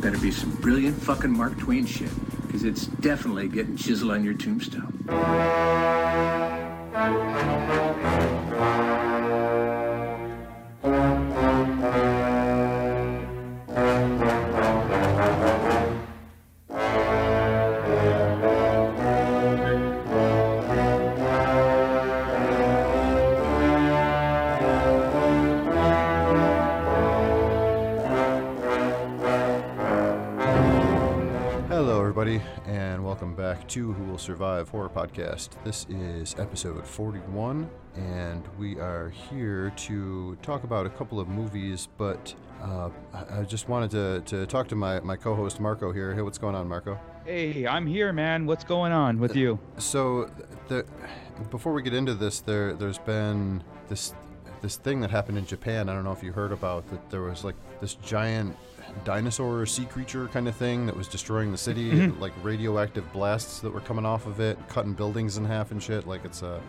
better be some brilliant fucking Mark Twain shit. Because it's definitely getting chiseled on your tombstone. To Who Will Survive Horror Podcast. This is episode 41, and we are here to talk about a couple of movies, but uh, I I just wanted to, to talk to my, my co host Marco here. Hey, what's going on, Marco? Hey, I'm here, man. What's going on with you? So, the, before we get into this, there there's been this this thing that happened in Japan. I don't know if you heard about that. There was like this giant dinosaur sea creature kind of thing that was destroying the city, Mm-hmm. like radioactive blasts that were coming off of it, cutting buildings in half and shit. Like it's a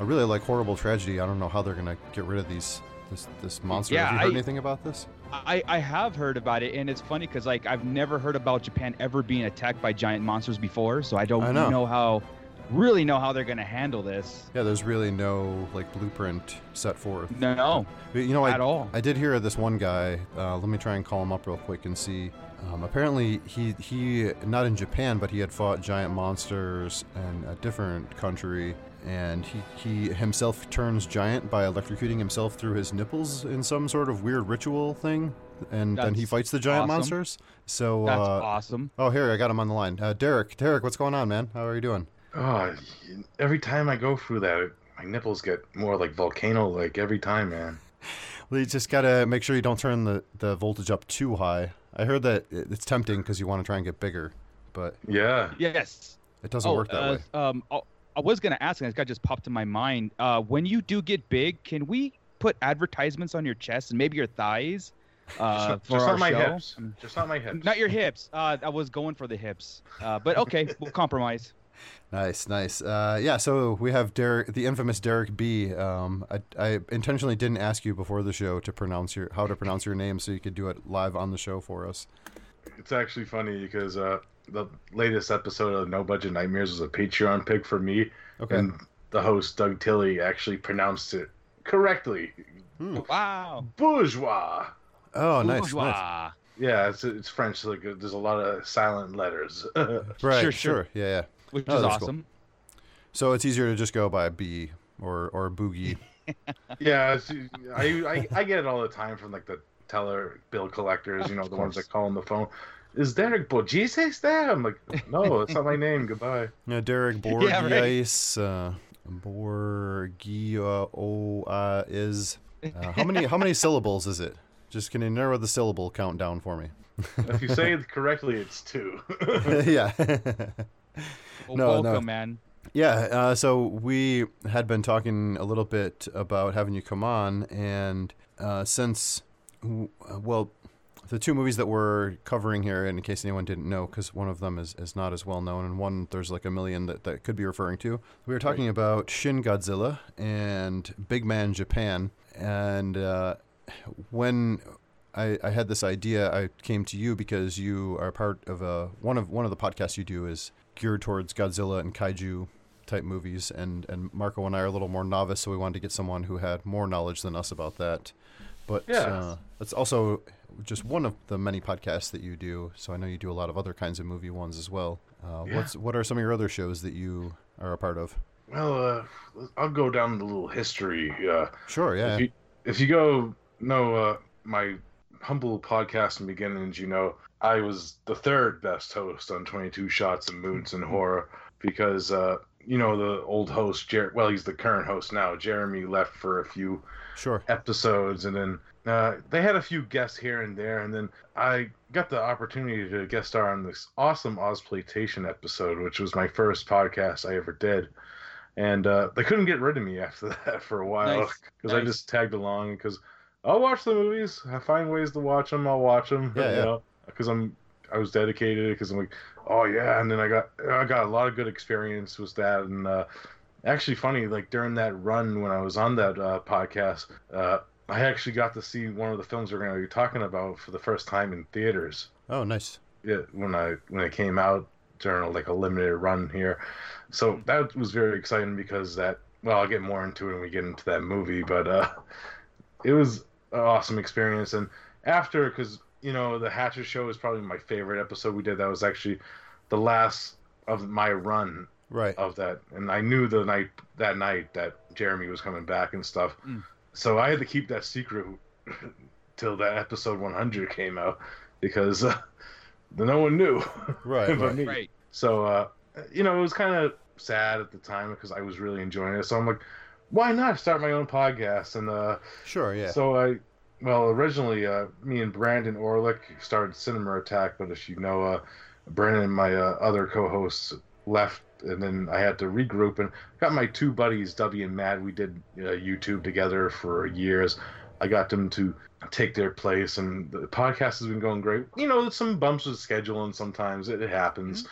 a really like horrible tragedy. I don't know how they're gonna get rid of these this this monster. Yeah, Have you heard I- anything about this? I, I have heard about it, and it's funny because like I've never heard about Japan ever being attacked by giant monsters before, so I don't I know. how, really know how they're gonna handle this. Yeah, there's really no like blueprint set forth. No, But, You know, I, At all. I did hear of this one guy. Uh, let me try and call him up real quick and see. Um, apparently, he he not in Japan, but he had fought giant monsters in a different country, and he he himself turns giant by electrocuting himself through his nipples in some sort of weird ritual thing, and then he fights the giant awesome. monsters. So, that's uh, awesome. oh, here I got him on the line. Uh, Derek, Derek, what's going on, man? How are you doing? Oh, every time I go through that, my nipples get more like volcano like every time, man. Well, you just gotta make sure you don't turn the, the voltage up too high. I heard that it's tempting because you want to try and get bigger, but Yeah. Yes. it doesn't oh, work that uh, way. Um, oh, I was gonna ask, and this guy just popped in my mind. Uh, when you do get big, can we put advertisements on your chest and maybe your thighs? Uh, just for just our not my show? hips. Just not my hips. Not your hips. Uh, I was going for the hips. Uh, but okay, we'll compromise. Nice, nice. Uh, yeah, so we have Derek, the infamous Derek B. Um, I, I intentionally didn't ask you before the show to pronounce your how to pronounce your name, so you could do it live on the show for us. It's actually funny because uh, the latest episode of No Budget Nightmares was a Patreon pick for me, Okay. and the host Doug Tilley actually pronounced it correctly. Wow. Bourgeois. oh, nice, nice. Yeah, it's it's French. Like, uh, there's a lot of silent letters. Right, Sure, sure, sure. yeah, yeah. Which Oh, is that's cool. awesome. So it's easier to just go by B or or Boogie. Yeah, it's, I, I I get it all the time from like the teller bill collectors, you know, the ones that call on the phone. Is Derek Bogises there? I'm like, no, it's not my name. Goodbye. Yeah, Derek Yeah, right. Borgias, uh, Borgia O uh, is. Uh, how many how many syllables is it? Just can you narrow the syllable count down for me? If you say it correctly, it's two. yeah. No, no. man. Yeah, uh, so we had been talking a little bit about having you come on, and uh, since, well, the two movies that we're covering here, in case anyone didn't know, because one of them is, is not as well known, and one there's like a million that, that could be referring to. We were talking about Shin Godzilla and Big Man Japan, and uh, when I, I had this idea, I came to you because you are part of a one of one of the podcasts you do is geared towards Godzilla and kaiju type movies, and and Marco and I are a little more novice, so we wanted to get someone who had more knowledge than us about that. But Yeah. uh, it's also just one of the many podcasts that you do. So I know you do a lot of other kinds of movie ones as well. Uh, Yeah. What's what are some of your other shows that you are a part of? Well, uh, I'll go down the little history. Uh, Sure, yeah. if you if you go know uh, my humble podcast in beginnings, you know I was the third best host on Twenty Two Shots and Moods and Horror because uh, you know the old host, Jer- well, he's the current host now. Jeremy left for a few Sure. episodes, and then uh, they had a few guests here and there, and then I got the opportunity to guest star on this awesome Ozploitation episode, which was my first podcast I ever did. And uh, they couldn't get rid of me after that for a while Nice, because I just tagged along because I'll watch the movies. I find ways to watch them. I'll watch them. Yeah, you yeah. Because I'm I was dedicated because I'm like, oh yeah, and then I got I got a lot of good experience with that, and uh, actually funny like during that run when I was on that uh, podcast, uh, I actually got to see one of the films we're going to be talking about for the first time in theaters. Oh, nice. Yeah, when I when it came out during like a limited run here, so that was very exciting because that well I'll get more into it when we get into that movie, but uh, it was an awesome experience. And after, because you know the Hatchet Show is probably my favorite episode we did. That was actually the last of my run Right. of that, and I knew the night that night that Jeremy was coming back and stuff. Mm. So I had to keep that secret till that episode 100 came out because uh, no one knew Right, but right. me. Right. So uh, you know, it was kind of sad at the time because I was really enjoying it. So I'm like, why not start my own podcast? And uh, Sure, yeah. so I, well, originally, uh, me and Brandon Orlick started Cinema Attack, but as you know, uh, Brandon and my uh, other co-hosts left, and then I had to regroup and got my two buddies, W and Matt. We did uh, YouTube together for years. I got them to take their place, and the podcast has been going great. You know, some bumps with scheduling sometimes. It, happens.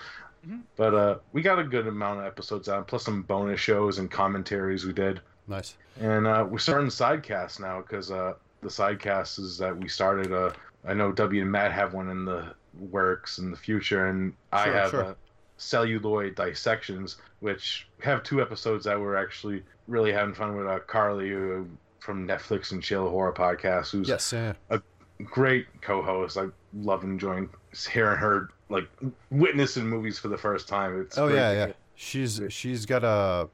Mhm. But uh, we got a good amount of episodes out, plus some bonus shows and commentaries we did. nice. And uh, we're starting sidecasts now because uh, the sidecasts is that we started. Uh, I know W and Matt have one in the works in the future, and I Sure, have sure. Uh, celluloid dissections, which have two episodes that we're actually really having fun with. Uh, Carly uh, from Netflix and Chill Horror Podcast, who's Yes, yeah. great co-host. I love enjoying hearing her like witnessing movies for the first time. It's Oh yeah, yeah. She's she's got a,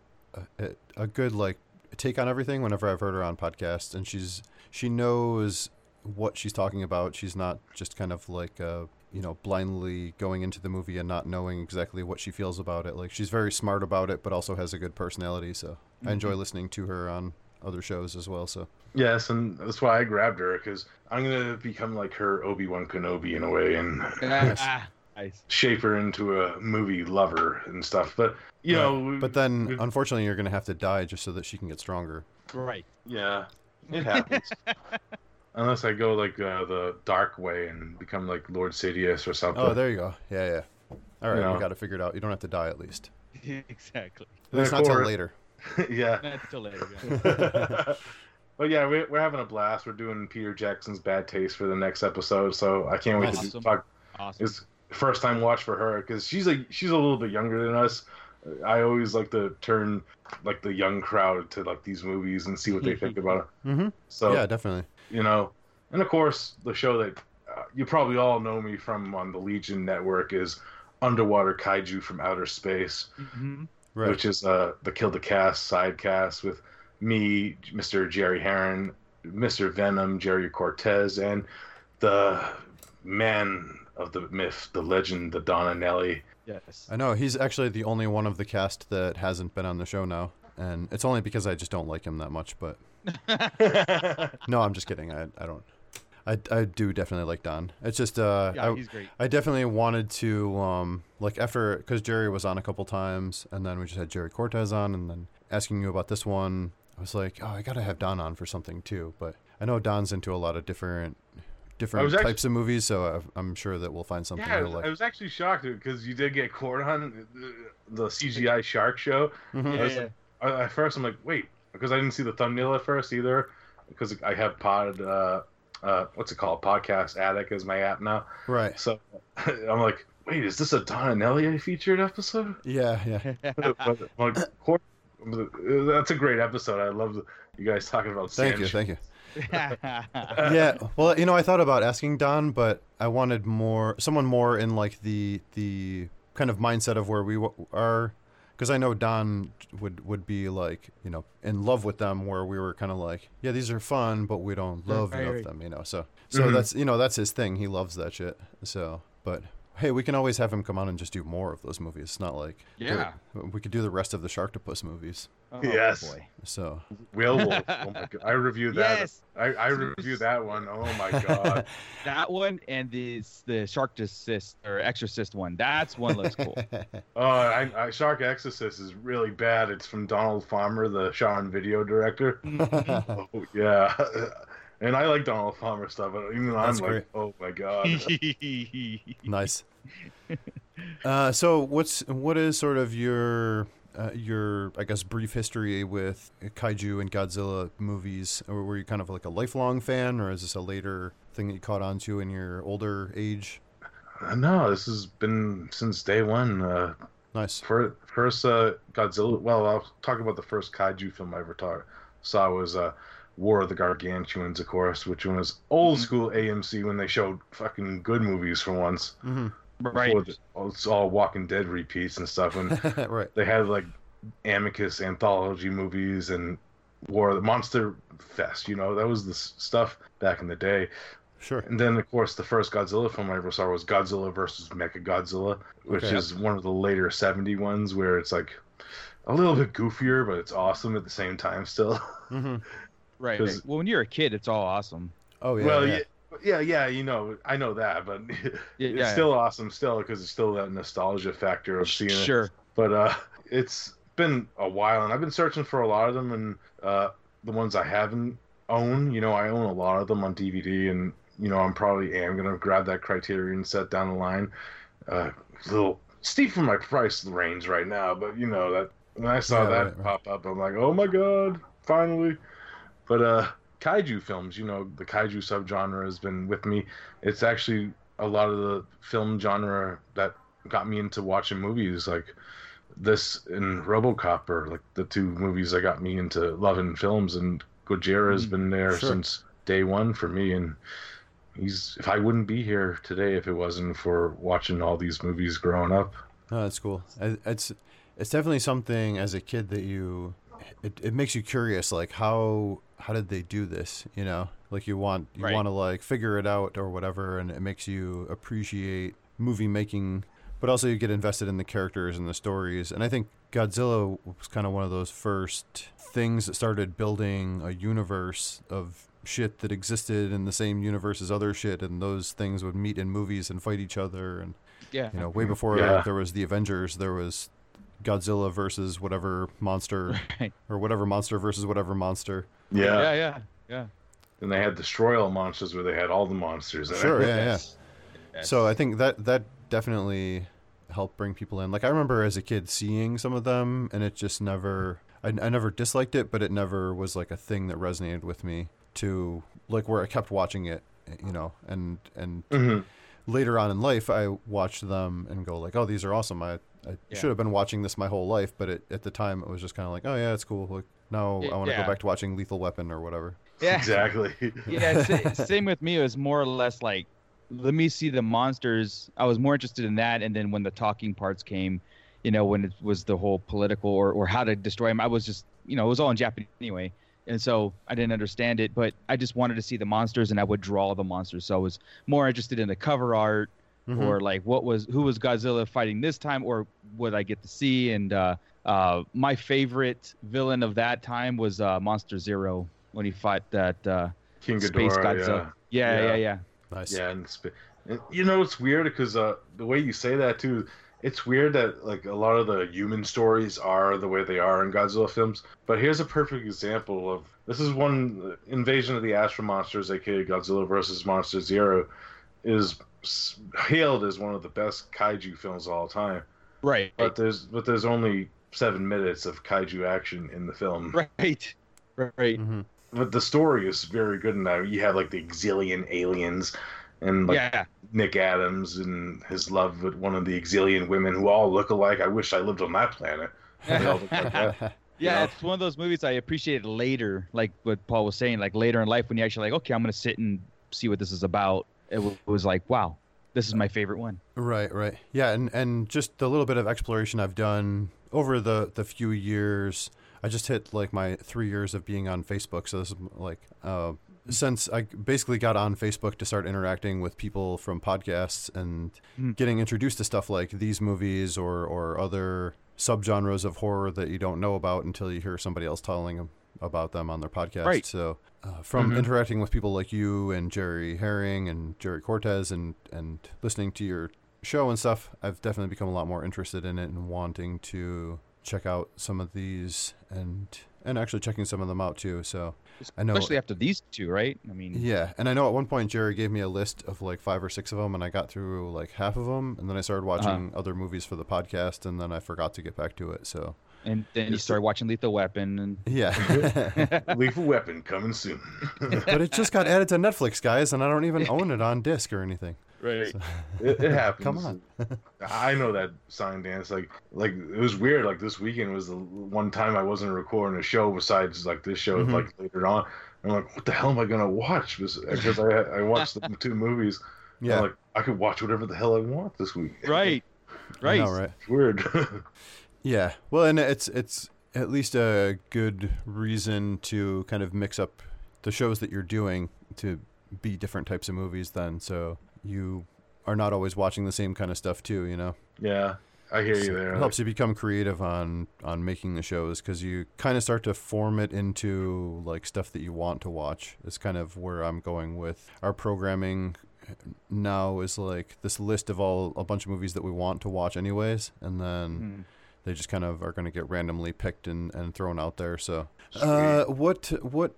a a good like take on everything. Whenever I've heard her on podcasts, and she's she knows what she's talking about. She's not just kind of like uh you know blindly going into the movie and not knowing exactly what she feels about it. Like she's very smart about it, but also has a good personality. So I enjoy listening to her on other shows as well. So Yes, and that's why I grabbed her because I'm gonna become like her Obi Wan Kenobi in a way and nice. shape her into a movie lover and stuff. But you know, but then unfortunately you're gonna have to die just so that she can get stronger. Right. yeah, it happens. Unless I go like uh, the dark way and become like Lord Sidious or something. Oh, there you go. Yeah, yeah. All right, You know. we got to figure it figured out. You don't have to die at least. exactly. At least not till later. yeah. Not until later. yeah. but yeah, we're, we're having a blast. We're doing Peter Jackson's Bad Taste for the next episode, so I can't wait to Awesome. talk. Awesome. It's first time watch for her because she's a she's a little bit younger than us. I always like to turn like the young crowd to like these movies and see what they think about it. Mm-hmm. So yeah, definitely. you know, and of course the show that uh, you probably all know me from on the Legion Network is Underwater Kaiju from Outer Space Mhm. Right. which is uh, the Kill the Cast side cast with me, Mr. Jerry Heron, Mr. Venom, Jerry Cortez, and the man of the myth, the legend, the Donna Nelly. Yes. I know he's actually the only one of the cast that hasn't been on the show now, and it's only because I just don't like him that much. But no, I'm just kidding. I I don't. I, I do definitely like Don. It's just uh Yeah, I, he's great. I definitely wanted to um like after because Jerry was on a couple times and then we just had Jerry Cortez on and then asking you about this one I was like oh I gotta have Don on for something too but I know Don's into a lot of different different was actually- types of movies so I, I'm sure that we'll find something Yeah, I was, like. I was actually shocked because you did get Cord on the, CGI shark show. Mhm. I was like, at first, I'm like, wait, because I didn't see the thumbnail at first either, because I have Pod, uh, uh, what's it called, Podcast Addict is my app now. Right. So I'm like, wait, is this a Donna Nelly featured episode? Yeah, yeah. But, like, that's a great episode. I love you guys talking about Thank you, thank you. yeah. Well, you know, I thought about asking Don, but I wanted more, someone more in like the the kind of mindset of where we w- are, because I know Don would would be like, you know, in love with them, where we were kind of like, yeah, these are fun, but we don't love Right, right. them, you know. So so Mhm. that's you know that's his thing. He loves that shit. So, but. Hey, we can always have him come on and just do more of those movies. It's not like Yeah. we could do the rest of the Sharktopus movies. Oh, Yes. boy. So Werewolf. Oh my god, I reviewed that. Yes. I, I reviewed that one. Oh my god. That one and the the Shark Desist or Exorcist one. That's one looks cool. Oh, I, I, Shark Exorcist is really bad. It's from Donald Farmer, the Sean video director. oh yeah, and I like Donald Farmer stuff, but even I'm That's like, oh my god. Nice. uh, so, what's what is sort of your uh, your I guess brief history with kaiju and Godzilla movies? Or were you kind of like a lifelong fan, or is this a later thing that you caught on to in your older age? Uh, no, this has been since day one. Uh, Nice. First, first uh, Godzilla. Well, I'll talk about the first kaiju film I ever ta- saw was uh, War of the Gargantuans, of course, which was old school AMC when they showed fucking good movies for once. hmm right. Before the- oh, it's all Walking Dead repeats and stuff. and right. they had like Amicus anthology movies and War of the Monster Fest. You know, that was the stuff back in the day. Sure. And then, of course, the first Godzilla film I ever saw was Godzilla versus Mechagodzilla, which Okay. is one of the later 70 ones where it's like a little bit goofier, but it's awesome at the same time still. hmm right. Well, when you're a kid, it's all awesome. Oh yeah. well, yeah. Yeah. yeah, yeah, you know, I know that, but Yeah, it's yeah. still awesome still because it's still that nostalgia factor of seeing it. Sure. But uh, it's been a while, and I've been searching for a lot of them, and uh, the ones I haven't owned, you know, I own a lot of them on DVD, and you know, I'm probably am gonna grab that Criterion set down the line. Uh, a little steep for my price range right now, but you know that when I saw Yeah, that right, right. pop up, I'm like, oh my god, finally. But uh, kaiju films, you know, the kaiju subgenre has been with me. It's actually a lot of the film genre that got me into watching movies like this and RoboCop are like the two movies that got me into loving films and Gojira has Mm, been there sure. since day one for me and he's if I wouldn't be here today if it wasn't for watching all these movies growing up. Oh, that's cool. It's it's definitely something as a kid that you it, it makes you curious like how how did they do this, you know? Like you want you Right. want to like figure it out or whatever and it makes you appreciate movie making but also you get invested in the characters and the stories. And I think Godzilla was kind of one of those first things that started building a universe of shit that existed in the same universe as other shit and those things would meet in movies and fight each other and Yeah. you know, way mm-hmm. before Yeah. there was the Avengers, there was Godzilla versus whatever monster, Right. or whatever monster versus whatever monster. Yeah. Yeah. Yeah. And they had Destroy All Monsters where they had all the monsters. Sure, yeah, yeah. Yes. Yes. So I think that that definitely helped bring people in. Like I remember as a kid seeing some of them, and it just never, I, I never disliked it, but it never was like a thing that resonated with me. To like where I kept watching it, you know, and and Mhm. later on in life, I watched them and go like, oh, these are awesome. I, I Yeah. should have been watching this my whole life, but it, at the time it was just kind of like, oh yeah, it's cool. Like now Y- I want to yeah. go back to watching Lethal Weapon or whatever. Yeah. Exactly. yeah, same with me. It was more or less like, let me see the monsters. I was more interested in that, and then when the talking parts came, you know, when it was the whole political or or how to destroy them, I was just, you know, it was all in Japanese anyway, and so I didn't understand it. But I just wanted to see the monsters, and I would draw the monsters. So I was more interested in the cover art, Mhm. or like what was who was Godzilla fighting this time, or what I get to see. And uh, uh, my favorite villain of that time was uh, Monster Zero when he fought that. Uh, King Space Ghidorah, Godzilla. yeah. Yeah, Yeah. yeah, yeah. Nice. Yeah, and, sp- and you know it's weird because uh, the way you say that too, it's weird that like a lot of the human stories are the way they are in Godzilla films. But here's a perfect example of this is one Invasion of the Astro Monsters, aka Godzilla versus Monster Zero, is s- hailed as one of the best kaiju films of all time. Right. But there's but there's only seven minutes of kaiju action in the film. Right. Right. hmm But the story is very good in that. You have like the Xilien aliens and like yeah. Nick Adams and his love with one of the Xilien women who all look alike. I wish I lived on that planet. They all look like that. Yeah, know? it's one of those movies I appreciated later, like what Paul was saying, like later in life when you actually like, okay, I'm gonna sit and see what this is about. It w- was like, wow, this is my favorite one. Right, right. Yeah, and and just the little bit of exploration I've done over the the few years. I just hit like my three years of being on Facebook. So this is like uh, since I basically got on Facebook to start interacting with people from podcasts and getting introduced to stuff like these movies or or other subgenres of horror that you don't know about until you hear somebody else telling about them on their podcast. Right. So uh, from interacting with people like you and Jerry Herring and Jerry Cortez and and listening to your show and stuff, I've definitely become a lot more interested in it and wanting to check out some of these and and actually checking some of them out too. So I know Especially after these two, right? I mean, yeah, and I know at one point Jerry gave me a list of like five or six of them, and I got through like half of them, and then I started uh-huh. watching other movies for the podcast, and then I forgot to get back to it. So and then you started watching Lethal Weapon, and yeah, Lethal Weapon coming soon. but it just got added to Netflix, guys, and I don't even own it on disc or anything. Right. It, it happens. Come on. I know that sign dance. Like, like it was weird. Like this weekend was the one time I wasn't recording a show besides like this show. Mhm. Like later on, I'm like, what the hell am I gonna watch? Because I I watched the two movies. Yeah, I'm like I could watch whatever the hell I want this week. Right. Right. know, right? It's weird. Yeah. Well, and it's it's at least a good reason to kind of mix up the shows that you're doing to be different types of movies then so you are not always watching the same kind of stuff too, you know. yeah, I hear you there. It helps you become creative on on making the shows cuz you kind of start to form it into like stuff that you want to watch. It's kind of where I'm going with our programming now is like this list of all a bunch of movies that we want to watch anyways and then Hmm. they just kind of are going to get randomly picked and, and thrown out there. So, uh, what what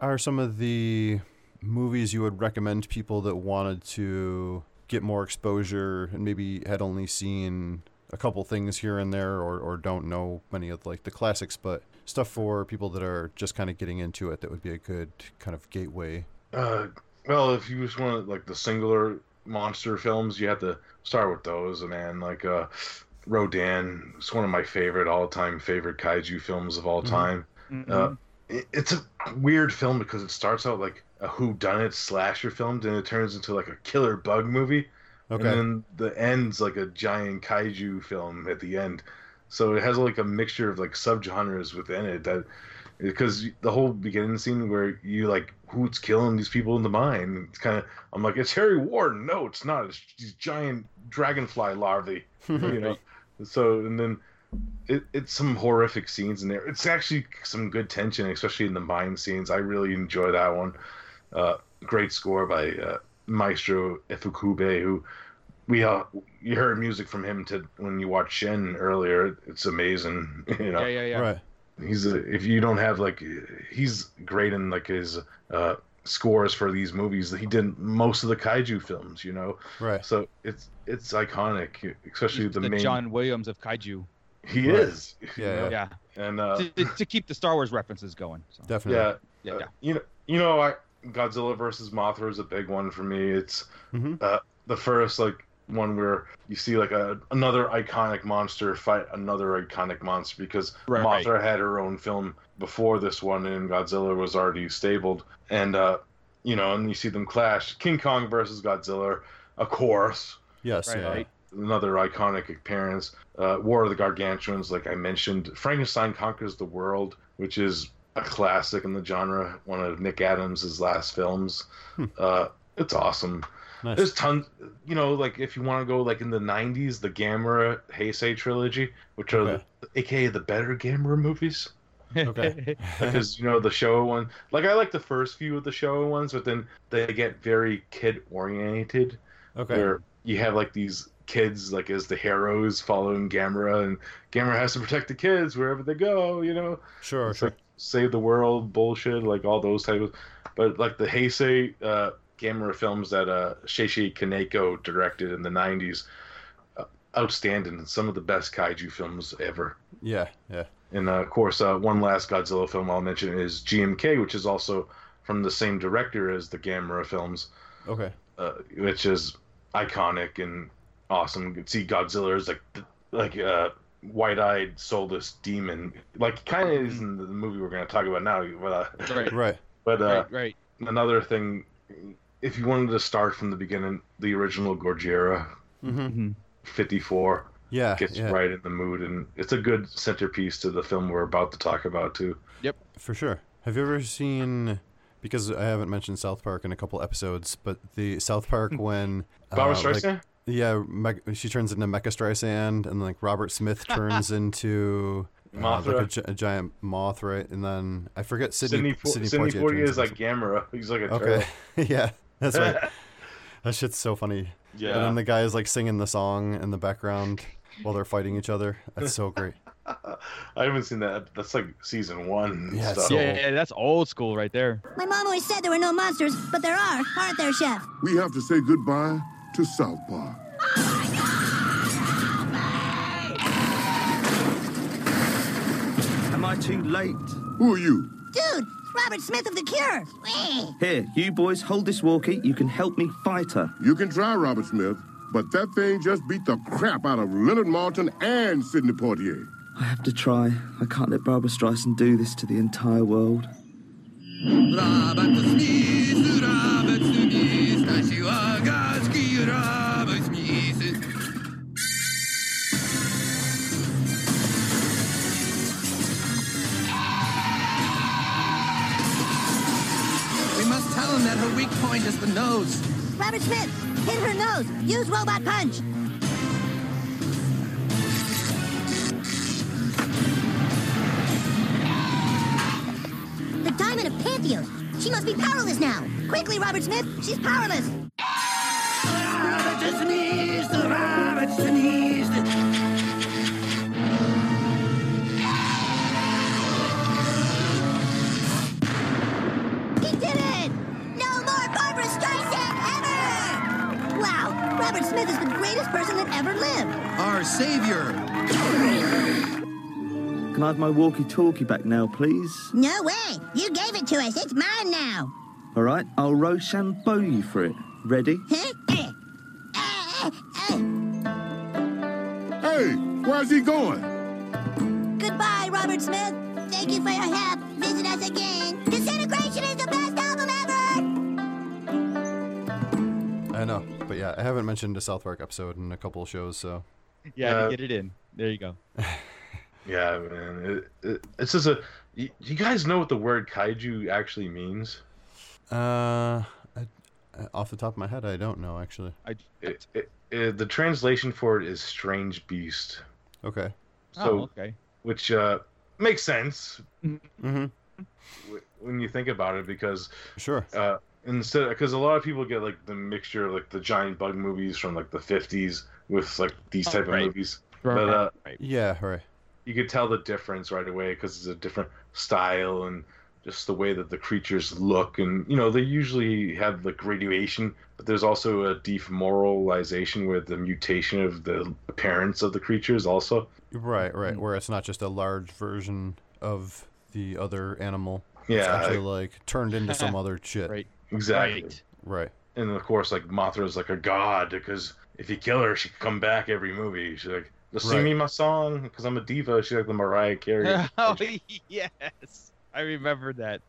are some of the movies you would recommend people that wanted to get more exposure and maybe had only seen a couple things here and there or, or don't know many of like the classics, but stuff for people that are just kind of getting into it that would be a good kind of gateway. Uh, well, if you just want like the singular monster films, you have to start with those, man. Like uh, Rodan, it's one of my favorite all-time favorite kaiju films of all time. Mhm. Uh, it, it's a weird film because it starts out like a whodunit slasher film, then it turns into like a killer bug movie, Okay. and then the end's like a giant kaiju film at the end. So it has like a mixture of like subgenres within it that because the whole beginning scene where you like who's killing these people in the mine it's kind of i'm like it's harry warden. No it's not. It's these giant dragonfly larvae you know? So and then it, it's some horrific scenes in there. It's actually some good tension especially in the mine scenes. I really enjoy that one uh, great score by uh, maestro ifukube who we uh, you heard music from him to when you watch shin earlier it's amazing you know Yeah, yeah, yeah. Right. he's a, if you don't have like he's great in like his uh scores for these movies he did most of the kaiju films you know Right. so it's it's iconic especially He's the, the main John Williams of kaiju. he Right. is you Yeah. Yeah. and uh to, to, to keep the Star Wars references going. So. Definitely. yeah, Yeah, uh, yeah. you know you know I Godzilla versus Mothra is a big one for me it's Mhm. uh the first like one where you see like a another iconic monster fight another iconic monster because Right. Mothra had her own film before this one and Godzilla was already stabled and uh you know and you see them clash King Kong versus Godzilla of course Yes. Right, yeah. right. another iconic appearance uh War of the Gargantuans like I mentioned Frankenstein conquers the world which is a classic in the genre one of Nick Adams' last films uh it's awesome Nice. there's tons, you know, like if you want to go like in the '90s, the Gamera Heisei trilogy, which are, Okay. the, aka the better Gamera movies, Okay. because you know the Showa one. Like I like the first few of the Showa ones, but then they get very kid oriented, Okay. where you have like these kids like as the heroes following Gamera, and Gamera has to protect the kids wherever they go. You know, Sure. it's Sure. like save the world bullshit, like all those type of. But like the Heisei uh, Gamera films that uh, Shusuke Kaneko directed in the '90s, uh, outstanding. Some of the best kaiju films ever. Yeah. Yeah. And uh, of course, uh, one last Godzilla film I'll mention is GMK, which is also from the same director as the Gamera films, Okay. uh, which is iconic and awesome. You can see Godzilla is like, like uh, white-eyed, soulless demon, like kind of is in the movie we're going to talk about now. But uh, Right. Right. but uh, right. Right. another thing, if you wanted to start from the beginning, the original Gojira, Mhm. 54 Yeah. gets yeah. right in the mood, and it's a good centerpiece to the film we're about to talk about too. Yep, for sure. Have you ever seen? Because I haven't mentioned South Park in a couple episodes, but the South Park when Barbara uh, like- Streisand. Yeah, Meg- she turns into Mecha Streisand, and like Robert Smith turns into uh, like a, gi- a giant moth, right? And then I forget Sidney Sidney, Po- Sidney, Sidney Poitier Poitier is like into- Gamera. He's like a okay, turtle. yeah, that's right. that shit's so funny. Yeah. And then the guy is like singing the song in the background while they're fighting each other. That's so great. I haven't seen that. That's like season one. Yeah, stuff. so- Yeah, yeah, that's old school right there. My mom always said there were no monsters, but there are, aren't there, Chef? We have to say goodbye to South Park. Am I too late? Who are you? Dude, Robert Smith of The Cure. Whee! Here, you boys hold this walkie. You can help me fight her. You can try Robert Smith, but that thing just beat the crap out of Leonard Maltin and Sidney Poitier. I have to try. I can't let Barbra Streisand do this to the entire world. We must tell him that her weak point is the nose. Robert Smith, hit her nose. Use robot punch. Diamond. She must be powerless now. Quickly, Robert Smith. She's powerless. He did it! No more Barbra Streisand ever! Wow, Robert Smith is the greatest person that ever lived. Our savior. Can I have my walkie-talkie back now, please? No way. You gave it to us. It's mine now. All right, I'll Rochambeau you for it. Ready? Huh? Hey, where's he going? Goodbye, Robert Smith. Thank you for your help. Visit us again. Disintegration is the best album ever! I know, but yeah, I haven't mentioned a South Park episode in a couple of shows, so Yeah, Uh, get it in. There you go. Yeah, man. It, it, it's just a. You, you guys know what the word kaiju actually means? uh, I, off the top of my head, I don't know actually. I, It, it, it, the translation for it is strange beast. Okay. So, oh, okay. which uh, makes sense Mm-hmm. when you think about it, because Sure. uh, instead, because a lot of people get like the mixture, of, like the giant bug movies from like the '50s with like these Oh, type right. of movies. Right, But uh, right. Yeah. Right. You could tell the difference right away because it's a different style and just the way that the creatures look and you know they usually have like radiation but there's also a demoralization with the mutation of the appearance of the creatures also Right. Mm. Right. Where it's not just a large version of the other animal. It's yeah actually like turned into some other shit. Right. exactly Right. Right. and of course like mothra's like a god because if you kill her she can come back every movie she's like just sing Right. me my song because i'm a diva she's like the mariah carey oh yes, I remember that.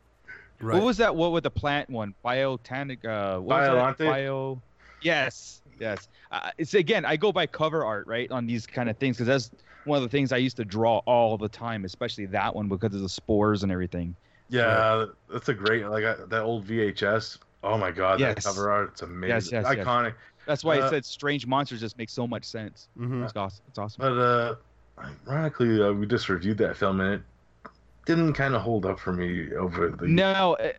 Right. What was that? What with the plant one? Biotanic. Uh, what was? Biolante? Bio. Yes. Yes. Uh, it's again. I go by cover art, right, on these kind of things because that's one of the things I used to draw all the time, especially that one because of the spores and everything. Yeah, that's a great like uh, that old VHS. Oh my god, that Yes. cover art, it's amazing, Yes, yes, yes. That's why Uh, I said strange monsters just make so much sense. Mhm. It's awesome. It's awesome. But uh, ironically, uh, we just reviewed that film and it didn't kind of hold up for me over the. No, uh,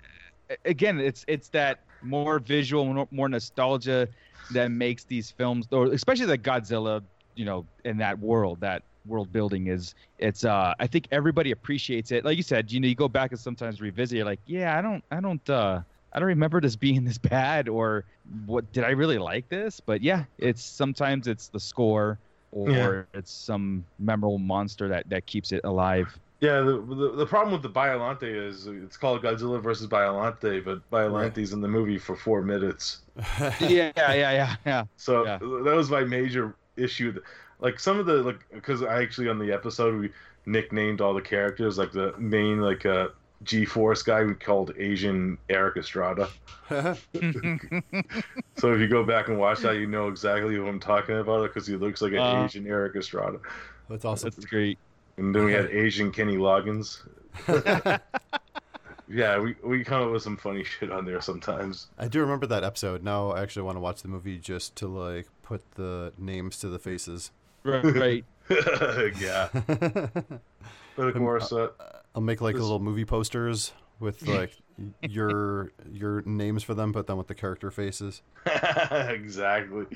again, it's it's that more visual, more, more nostalgia that makes these films, or especially the Godzilla, you know, in that world, that world building is. It's. uh I think everybody appreciates it. Like you said, you know, you go back and sometimes revisit. You're like, yeah, I don't, I don't, uh I don't remember this being this bad, or what? Did I really like this? But yeah, it's sometimes it's the score. Or Yeah. it's some memorable monster that, that keeps it alive. Yeah, the, the the problem with the Biolante is it's called Godzilla versus Biolante, but Biolante's in the movie for four minutes. yeah, yeah, yeah, yeah. So Yeah. that was my major issue. Like some of the like because I actually on the episode we nicknamed all the characters. Like the main like uh, G Force guy we called Asian Erik Estrada. So if you go back and watch that, you know exactly who I'm talking about because he looks like an Uh. Asian Erik Estrada. That's awesome. That's great. And then we had Asian Kenny Loggins. yeah, we we come up with some funny shit on there sometimes. I do remember that episode. Now I actually want to watch the movie just to like put the names to the faces. Right. yeah. But of course, uh, I'll make like this- little movie posters with like your your names for them, but then with the character faces. exactly.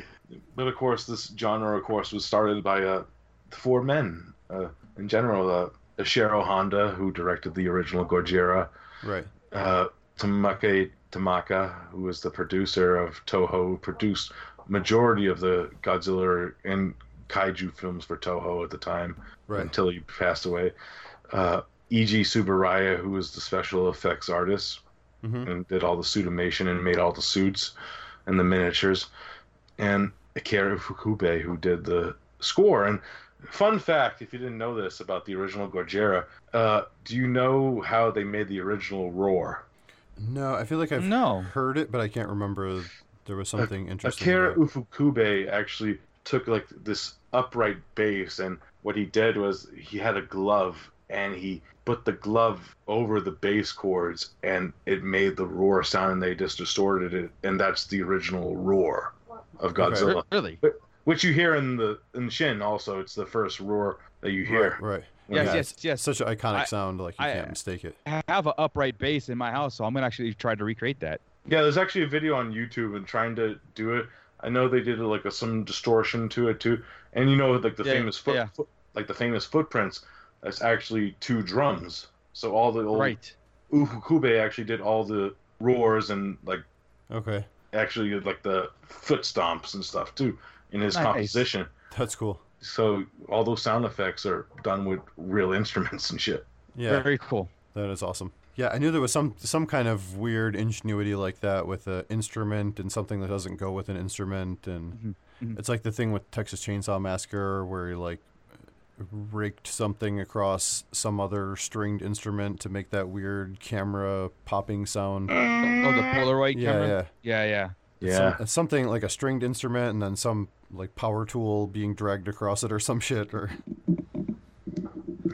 But of course, this genre, of course, was started by uh, four men. Uh, in general, uh, Ishiro Honda, who directed the original Gojira, Right. uh, Tamake Tamaka, who was the producer of Toho, who produced majority of the Godzilla and kaiju films for Toho at the time, Right. until he passed away. Uh, Eiji Tsuburaya, who was the special effects artist Mhm. and did all the suitmation and made all the suits and the miniatures, and Akira Ifukube, who did the score. And fun fact, if you didn't know this about the original Gojira, uh, do you know how they made the original roar? No, I feel like I've No. heard it, but I can't remember. There was something interesting. Akira about- Ifukube actually took like this upright bass, and what he did was he had a glove, and he put the glove over the bass chords, and it made the roar sound, and they just distorted it, and that's the original roar of Godzilla, Really? which you hear in the in Shin. Also, it's the first roar that you hear. Right. right. Yes, Yeah, yes, yes. Such an iconic I- sound, like you I- can't mistake it. I have an upright bass in my house, so I'm gonna actually try to recreate that. Yeah, there's actually a video on YouTube and trying to do it. I know they did like a, some distortion to it too, and you know like the Yeah, famous foot, yeah. foot, like the famous footprints. That's actually two drums. So all the old Right. Ifukube actually did all the roars and like Okay, actually like the foot stomps and stuff too in his Nice. composition. that's cool. So all those sound effects are done with real instruments and shit. Yeah, Very cool. that is awesome. Yeah, I knew there was some some kind of weird ingenuity like that with an instrument and something that doesn't go with an instrument, and mhm. it's like the thing with Texas Chainsaw Massacre where he like raked something across some other stringed instrument to make that weird camera popping sound. Oh, the Polaroid Yeah, camera. yeah. Yeah, yeah. Yeah. Some, something like a stringed instrument and then some like power tool being dragged across it or some shit or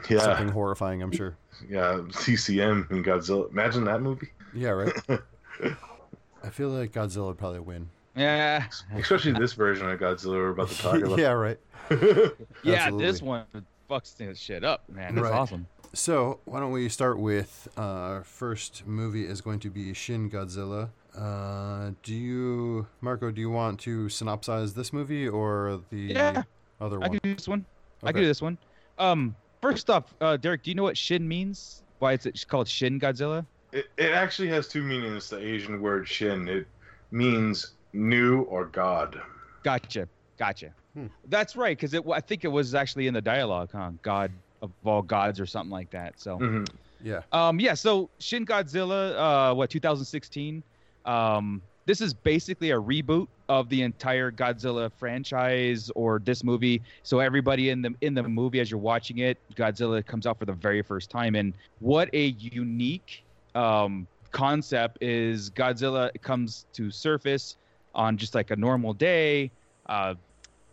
Yeah. something horrifying, I'm sure. Yeah. TCM and Godzilla. Imagine that movie. Yeah, right. I feel like Godzilla would probably win. Yeah. Especially this version of Godzilla we're about to talk about. yeah, right. Yeah, this one fucks this shit up, man. That's Right. awesome. So why don't we start with uh, our first movie is going to be Shin Godzilla. Uh, do you, Marco? Do you want to synopsize this movie or the Yeah. other I one? can do this one. I Okay. can do this one. Um, first off, uh, Derek, do you know what Shin means? Why it's it's called Shin Godzilla? It, it actually has two meanings, the Asian word shin. It means new or God. Gotcha, gotcha. Hmm. That's right, because it. I think it was actually in the dialogue, huh? God of all gods, or something like that. So. hmm Yeah. Um, yeah, so Shin Godzilla, uh, what 2016. Um, this is basically a reboot of the entire Godzilla franchise or this movie. So everybody in the in the movie, as you're watching it, Godzilla comes out for the very first time, and what a unique um, concept is Godzilla comes to surface on just like a normal day. Uh,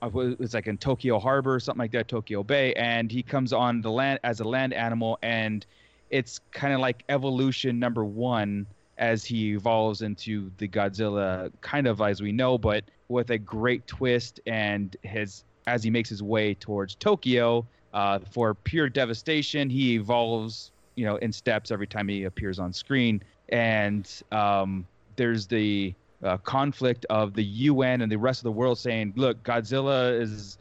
I was- like in Tokyo Harbor, something like that, Tokyo Bay, and he comes on the land as a land animal, and it's kind of like evolution number one as he evolves into the Godzilla, kind of as we know, but with a great twist, and his as he makes his way towards Tokyo uh, for pure devastation, he evolves, you know, in steps every time he appears on screen, and um, there's the uh, conflict of the UN and the rest of the world saying, "Look, Godzilla is,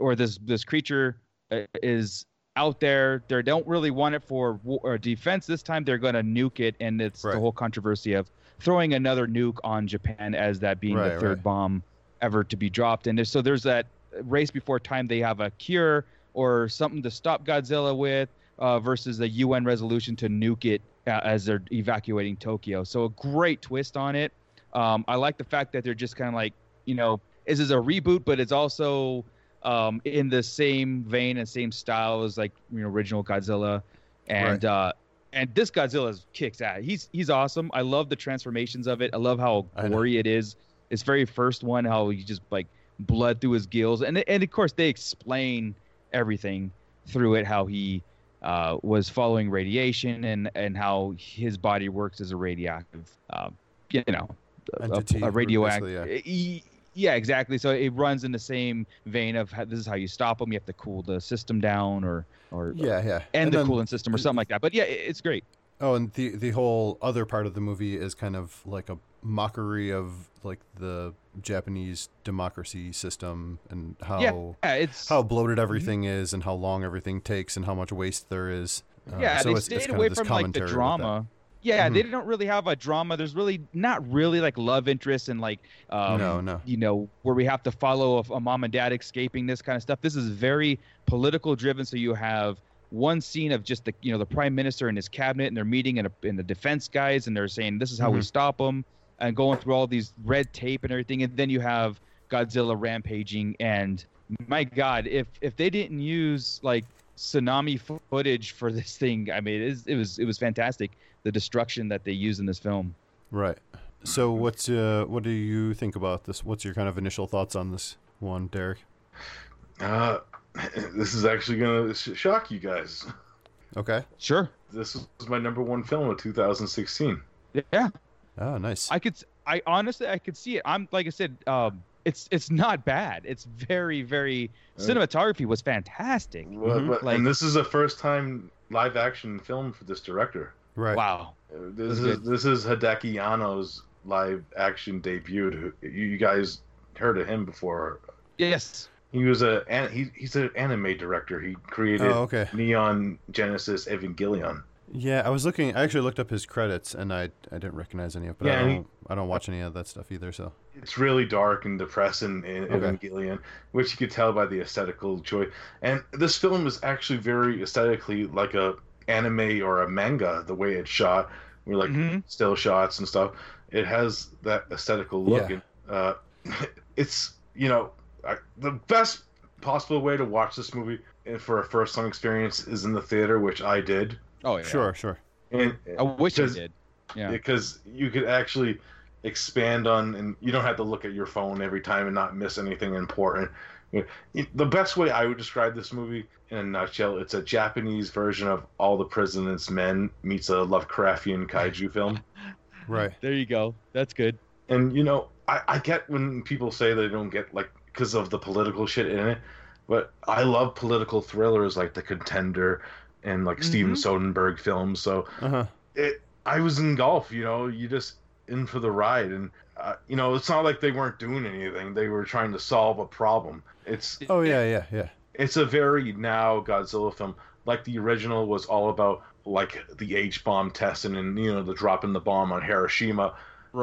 or this this creature uh, is out there. They don't really want it for war, or defense. This time, they're going to nuke it, and it's Right. the whole controversy of throwing another nuke on Japan as that being Right, the third right. bomb ever to be dropped. And so there's that race before time. They have a cure or something to stop Godzilla with, uh, versus the UN resolution to nuke it uh, as they're evacuating Tokyo. So a great twist on it. Um, I like the fact that they're just kind of like, you know, this is a reboot, but it's also um, in the same vein and same style as like you know original Godzilla, and uh, and this Godzilla kicks ass. He's he's awesome. I love the transformations of it. I love how gory it is. Its very first one, how he just like blood through his gills, and and of course they explain everything through it, how he uh, was following radiation and and how his body works as a radioactive, uh, you know, Entity, a, a radioactive. E- yeah, exactly. So it runs in the same vein of how, this is how you stop them. You have to cool the system down, or or Yeah, yeah. end And the then- cooling system, or something like that. But yeah, it- it's great. Oh, and the the whole other part of the movie is kind of like a mockery of like the Japanese democracy system and how Yeah, yeah, it's- how bloated everything is and how long everything takes and how much waste there is. Uh, yeah, so they it's, stayed it's kind away of this from like the commentary drama. Yeah, they Mhm. don't really have a drama. There's really not really like love interest and like um, No, no. you know where we have to follow a, a mom and dad escaping this kind of stuff. This is very political driven. So you have one scene of just the you know the prime minister and his cabinet and they're meeting and, a, and the defense guys and they're saying this is how we Mhm. stop them and going through all these red tape and everything. And then you have Godzilla rampaging and my God, if if they didn't use like tsunami fo- footage for this thing, I mean, it, is, it was it was fantastic. The destruction that they use in this film. Right. So what's uh what do you think about this? What's your kind of initial thoughts on this one, Derek? Uh, this is actually gonna sh- shock you guys. Okay. Sure. This was my number one film of 2016. Yeah. Oh, nice. I could, I honestly, I could see it. I'm like I said, um, it's it's not bad. It's very very cinematography was fantastic. Well, but- Like and this is a first time live action film for this director. Right. wow. Uh, This That's is this is Hideki Anno's live action debut. You, you guys heard of him before? Yes. He was a he, he's an anime director. He created Oh, okay. Neon Genesis Evangelion. Yeah, I was looking. I actually looked up his credits, and I I didn't recognize any of. it, But Yeah, I don't I don't watch any of that stuff either. So It's really dark and depressing in Okay. Evangelion, which you could tell by the aesthetical choice. And this film is actually very aesthetically like a anime or a manga. The way it's shot, with like Mhm. still shots and stuff. It has that aesthetical look, Yeah. and uh, it's you know I, the best possible way to watch this movie and for a first time experience is in the theater, which I did. Oh yeah. sure, sure. And I wish I did. Yeah. because you could actually expand on and you don't have to look at your phone every time and not miss anything important the best way i would describe this movie in a nutshell it's a japanese version of all the president's men meets a lovecraftian kaiju film Right. There you go. That's good. and you know I, I get when people say they don't get like because of the political shit in it but i love political thrillers like the contender and like steven soderbergh films so Uh huh. it I was in golf, you know, you just in for the ride, and uh, you know, it's not like they weren't doing anything; they were trying to solve a problem. It's Oh yeah, yeah, yeah. it's a very now Godzilla film. Like the original was all about like the H bomb testing and you know the dropping the bomb on Hiroshima.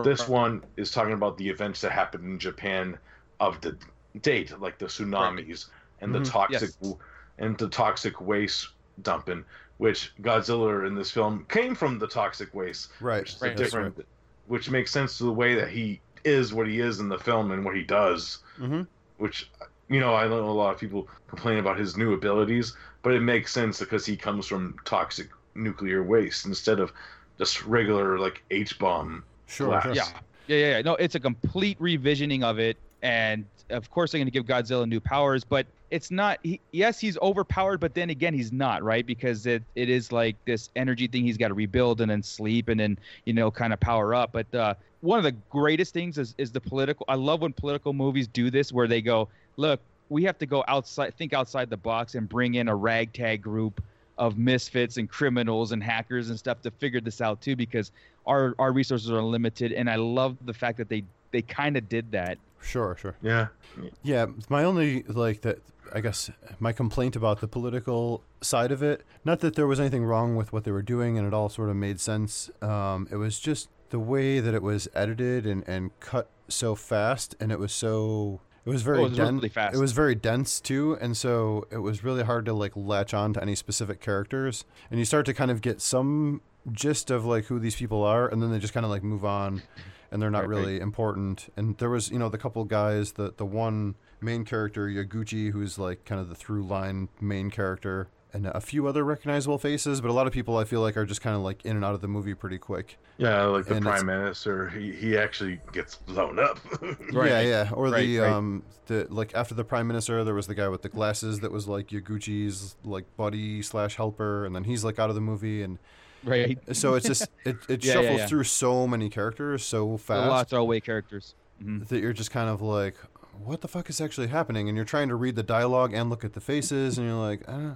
This one is talking about the events that happened in Japan of the date, like the tsunamis and the Mhm. toxic Yes. and the toxic waste dumping, which Godzilla in this film came from the toxic waste, Right. which is a That's different, which makes sense to the way that he is what he is in the film and what he does. Mm-hmm. Which you know, I know a lot of people complain about his new abilities, but it makes sense because he comes from toxic nuclear waste instead of just regular like H bomb. Sure, blast. sure. Yeah. Yeah, yeah, yeah. No, it's a complete revisioning of it, and of course they're going to give Godzilla new powers, but it's not. He, yes, he's overpowered, but then again, he's not, right? Because it, it is like this energy thing he's got to rebuild and then sleep and then you know kind of power up. But uh, one of the greatest things is is the political. I love when political movies do this, where they go, look, we have to go outside, think outside the box, and bring in a ragtag group of misfits and criminals and hackers and stuff to figure this out too because our our resources are limited and i love the fact that they they kind of did that Sure, sure. Yeah. Yeah, my only like that I guess my complaint about the political side of it, not that there was anything wrong with what they were doing and it all sort of made sense. Um, it was just the way that it was edited and, and cut so fast and it was so it was very Oh, it was dense. really fast. It was very dense too, and so it was really hard to like latch on to any specific characters. And you start to kind of get some gist of like who these people are, and then they just kind of like move on, and they're not Right, right. really important. And there was you know the couple guys, the the one main character Yaguchi, who's like kind of the through line main character, and a few other recognizable faces. But a lot of people I feel like are just kind of like in and out of the movie pretty quick. Yeah, like the And prime minister, he, he actually gets blown up. Yeah, yeah. Or Right, the right. um the like after the prime minister, there was the guy with the glasses that was like Yaguchi's like buddy slash helper, and then he's like out of the movie, and Right. so it's just it, it Yeah, yeah, shuffles yeah. through so many characters so fast. A fast lot of throwaway characters. Mhm. that you're just kind of like, what the fuck is actually happening? And you're trying to read the dialogue and look at the faces, and you're like, ah.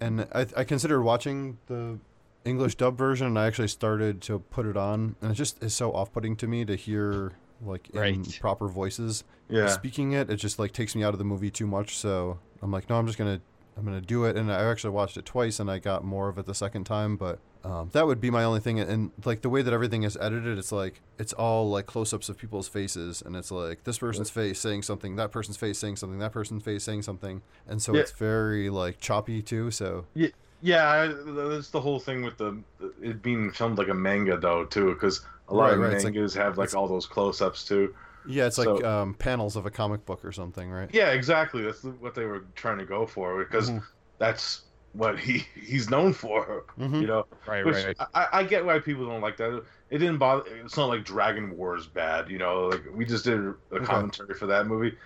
And I, I considered watching the English dub version, and I actually started to put it on, and it just is so off-putting to me to hear like in Right. proper voices Yeah. speaking it. It just like takes me out of the movie too much. So I'm like, no, I'm just gonna I'm gonna do it. And I actually watched it twice, and I got more of it the second time, but. Um, that would be my only thing, and like the way that everything is edited, it's like it's all like close-ups of people's faces, and it's like this person's face saying something, that person's face saying something, that person's face saying something, and so Yeah. it's very like choppy too. So Yeah, yeah, I- that's the whole thing with the it being filmed like a manga though too, because a lot Right, of right, it's like- mangas have like all those close-ups too. Yeah, it's like um, panels of a comic book or something, right? Yeah, exactly. That's what they were trying to go for because Mhm. that's what he he's known for. Mhm. You know, Right, which right, right. I, I get why people don't like that. It didn't bother. It's not like Dragon Wars bad. You know, like we just did a Okay. commentary for that movie,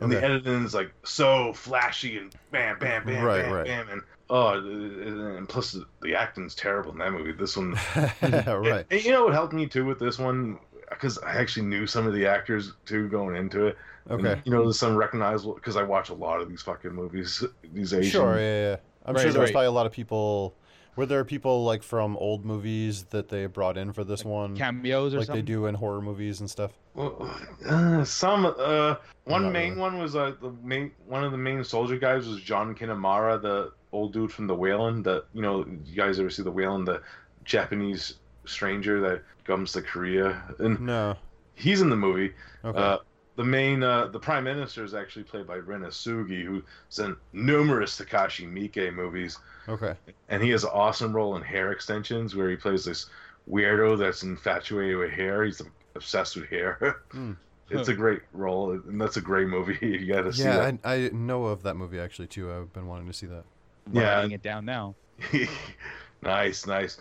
and the Okay. editing is like so flashy and bam, bam, bam, Right, bam, right. bam, and oh, and plus the, the acting's terrible in that movie. This one, right. and you know what helped me too with this one because I actually knew some of the actors too going into it. And, Okay. you know, there's some recognizable because I watch a lot of these fucking movies. These Asian. Sure, yeah, yeah. I'm Right, sure there was right. probably a lot of people. Were there people like from old movies that they brought in for this one, Cameos or like something. they do in horror movies and stuff? Well, uh, some uh, one main really. one was uh, the main one of the main soldier guys was Jun Kunimura, the old dude from the Wailing. The you know you guys ever see the Wailing, the Japanese stranger that comes to Korea, and No. he's in the movie. Okay. Uh, the main, uh, the prime minister is actually played by Ren Osugi, who's in numerous Takashi Miike movies, okay. and he has an awesome role in Hair Extensions, where he plays this weirdo that's infatuated with hair. He's obsessed with hair. Hmm. It's a great role, and that's a great movie. You got to see Yeah, that. I, I know of that movie actually too. I've been wanting to see that. Yeah. Writing it down now. nice, nice.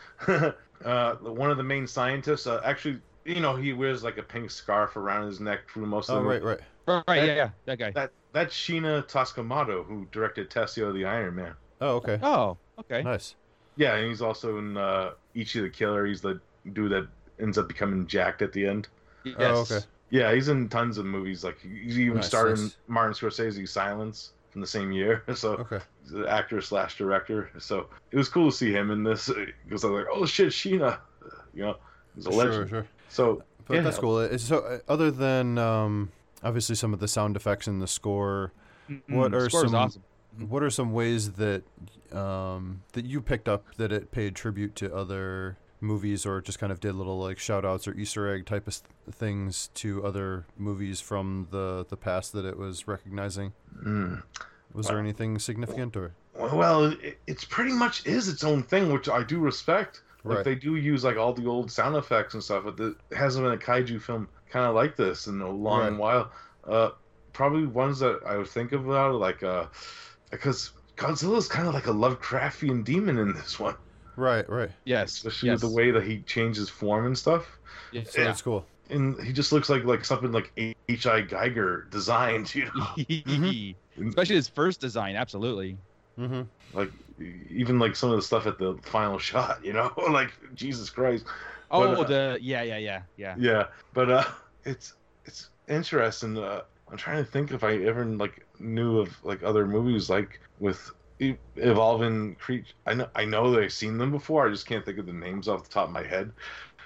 Uh, one of the main scientists, uh, actually, you know, he wears like a pink scarf around his neck through most of Oh, the right, right. Right, That- yeah, yeah, that guy. That that's Shinya Tsukamoto, who directed Tetsuo the Iron Man. Oh, okay. Oh, okay. Nice. Yeah, and he's also in uh, Ichi the Killer. He's the dude that ends up becoming jacked at the end. Yes. Oh, okay. Yeah, he's in tons of movies. Like he's even Nice, starred in. Martin Scorsese's Silence from the same year. So Okay. he's an actor slash director. So it was cool to see him in this because I was like, oh shit, Shinya. You know, he's a Sure, legend. sure. So But yeah, that's cool. So uh, other than um, obviously some of the sound effects in the score, what Mm, are some awesome. what are some ways that um, that you picked up that it paid tribute to other movies or just kind of did little like shout outs or Easter egg type of th- things to other movies from the the past that it was recognizing? Mm. Was there anything significant or Well, it, it's pretty much is its own thing, which I do respect. Like Right. they do use like all the old sound effects and stuff, but there hasn't been a kaiju film kind of like this in a long Right. while. Uh, probably ones that I would think about, like uh, because Godzilla's kind of like a Lovecraftian demon in this one, right, right? Yes. especially yes. with the way that he changes form and stuff. Yeah. So that's cool. And he just looks like like something like H. I. Giger designed, you know. Mm-hmm. Especially his first design, absolutely. Mm-hmm. like even like some of the stuff at the final shot, you know, like Jesus Christ. Oh, But, uh, the yeah, yeah, yeah, yeah. Yeah, but uh, it's it's interesting. Uh, I'm trying to think if I ever like knew of like other movies like with evolving creature. I know I know that I've seen them before. I just can't think of the names off the top of my head.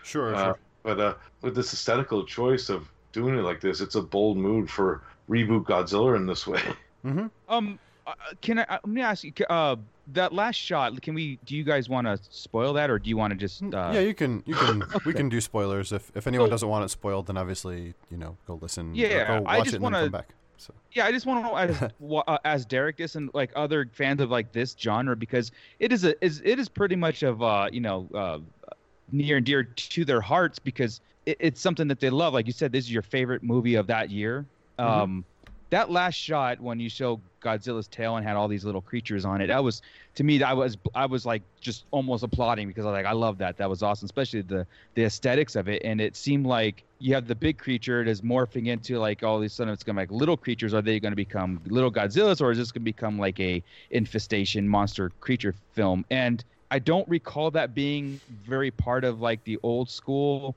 Sure, Uh, sure. but uh, with this aesthetical choice of doing it like this, it's a bold move for reboot Godzilla in this way. Mm-hmm. Um, uh, can I? Uh, let me ask you. Uh, that last shot. Can we? Do you guys want to spoil that, or do you want to just? Uh, yeah, you can. You can. We can do spoilers if if anyone So- doesn't want it spoiled, then obviously you know go listen. Yeah, go I watch just it and then come wanna- back. So Yeah, I just want to know as uh, as Derek this and like other fans of like this genre because it is a is it is pretty much of uh you know uh near and dear to their hearts because it, it's something that they love. Like you said, this is your favorite movie of that year. Mm-hmm. That last shot when you show Godzilla's tail and had all these little creatures on it, that was to me I was I was like just almost applauding because I was like I love that that was awesome, especially the the aesthetics of it. And it seemed like you have the big creature it is morphing into like all these sudden it's gonna like little creatures. Are they gonna become little Godzillas or is this gonna become like a infestation monster creature film? And I don't recall that being very part of like the old school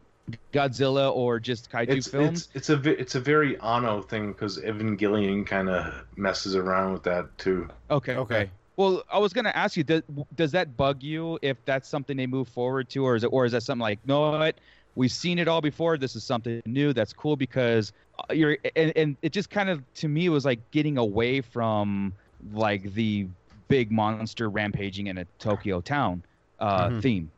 Godzilla or just kaiju It's, films. it's it's a it's a very Anno thing because Evangelion kind of messes around with that too. Okay. Okay. Well, I was gonna ask you, does, does that bug you if that's something they move forward to, or is it, or is that something like, no, what, we've seen it all before. This is something new. That's cool because uh, you're, and, and it just kind of to me was like getting away from like the big monster rampaging in a Tokyo town uh, Mhm. theme.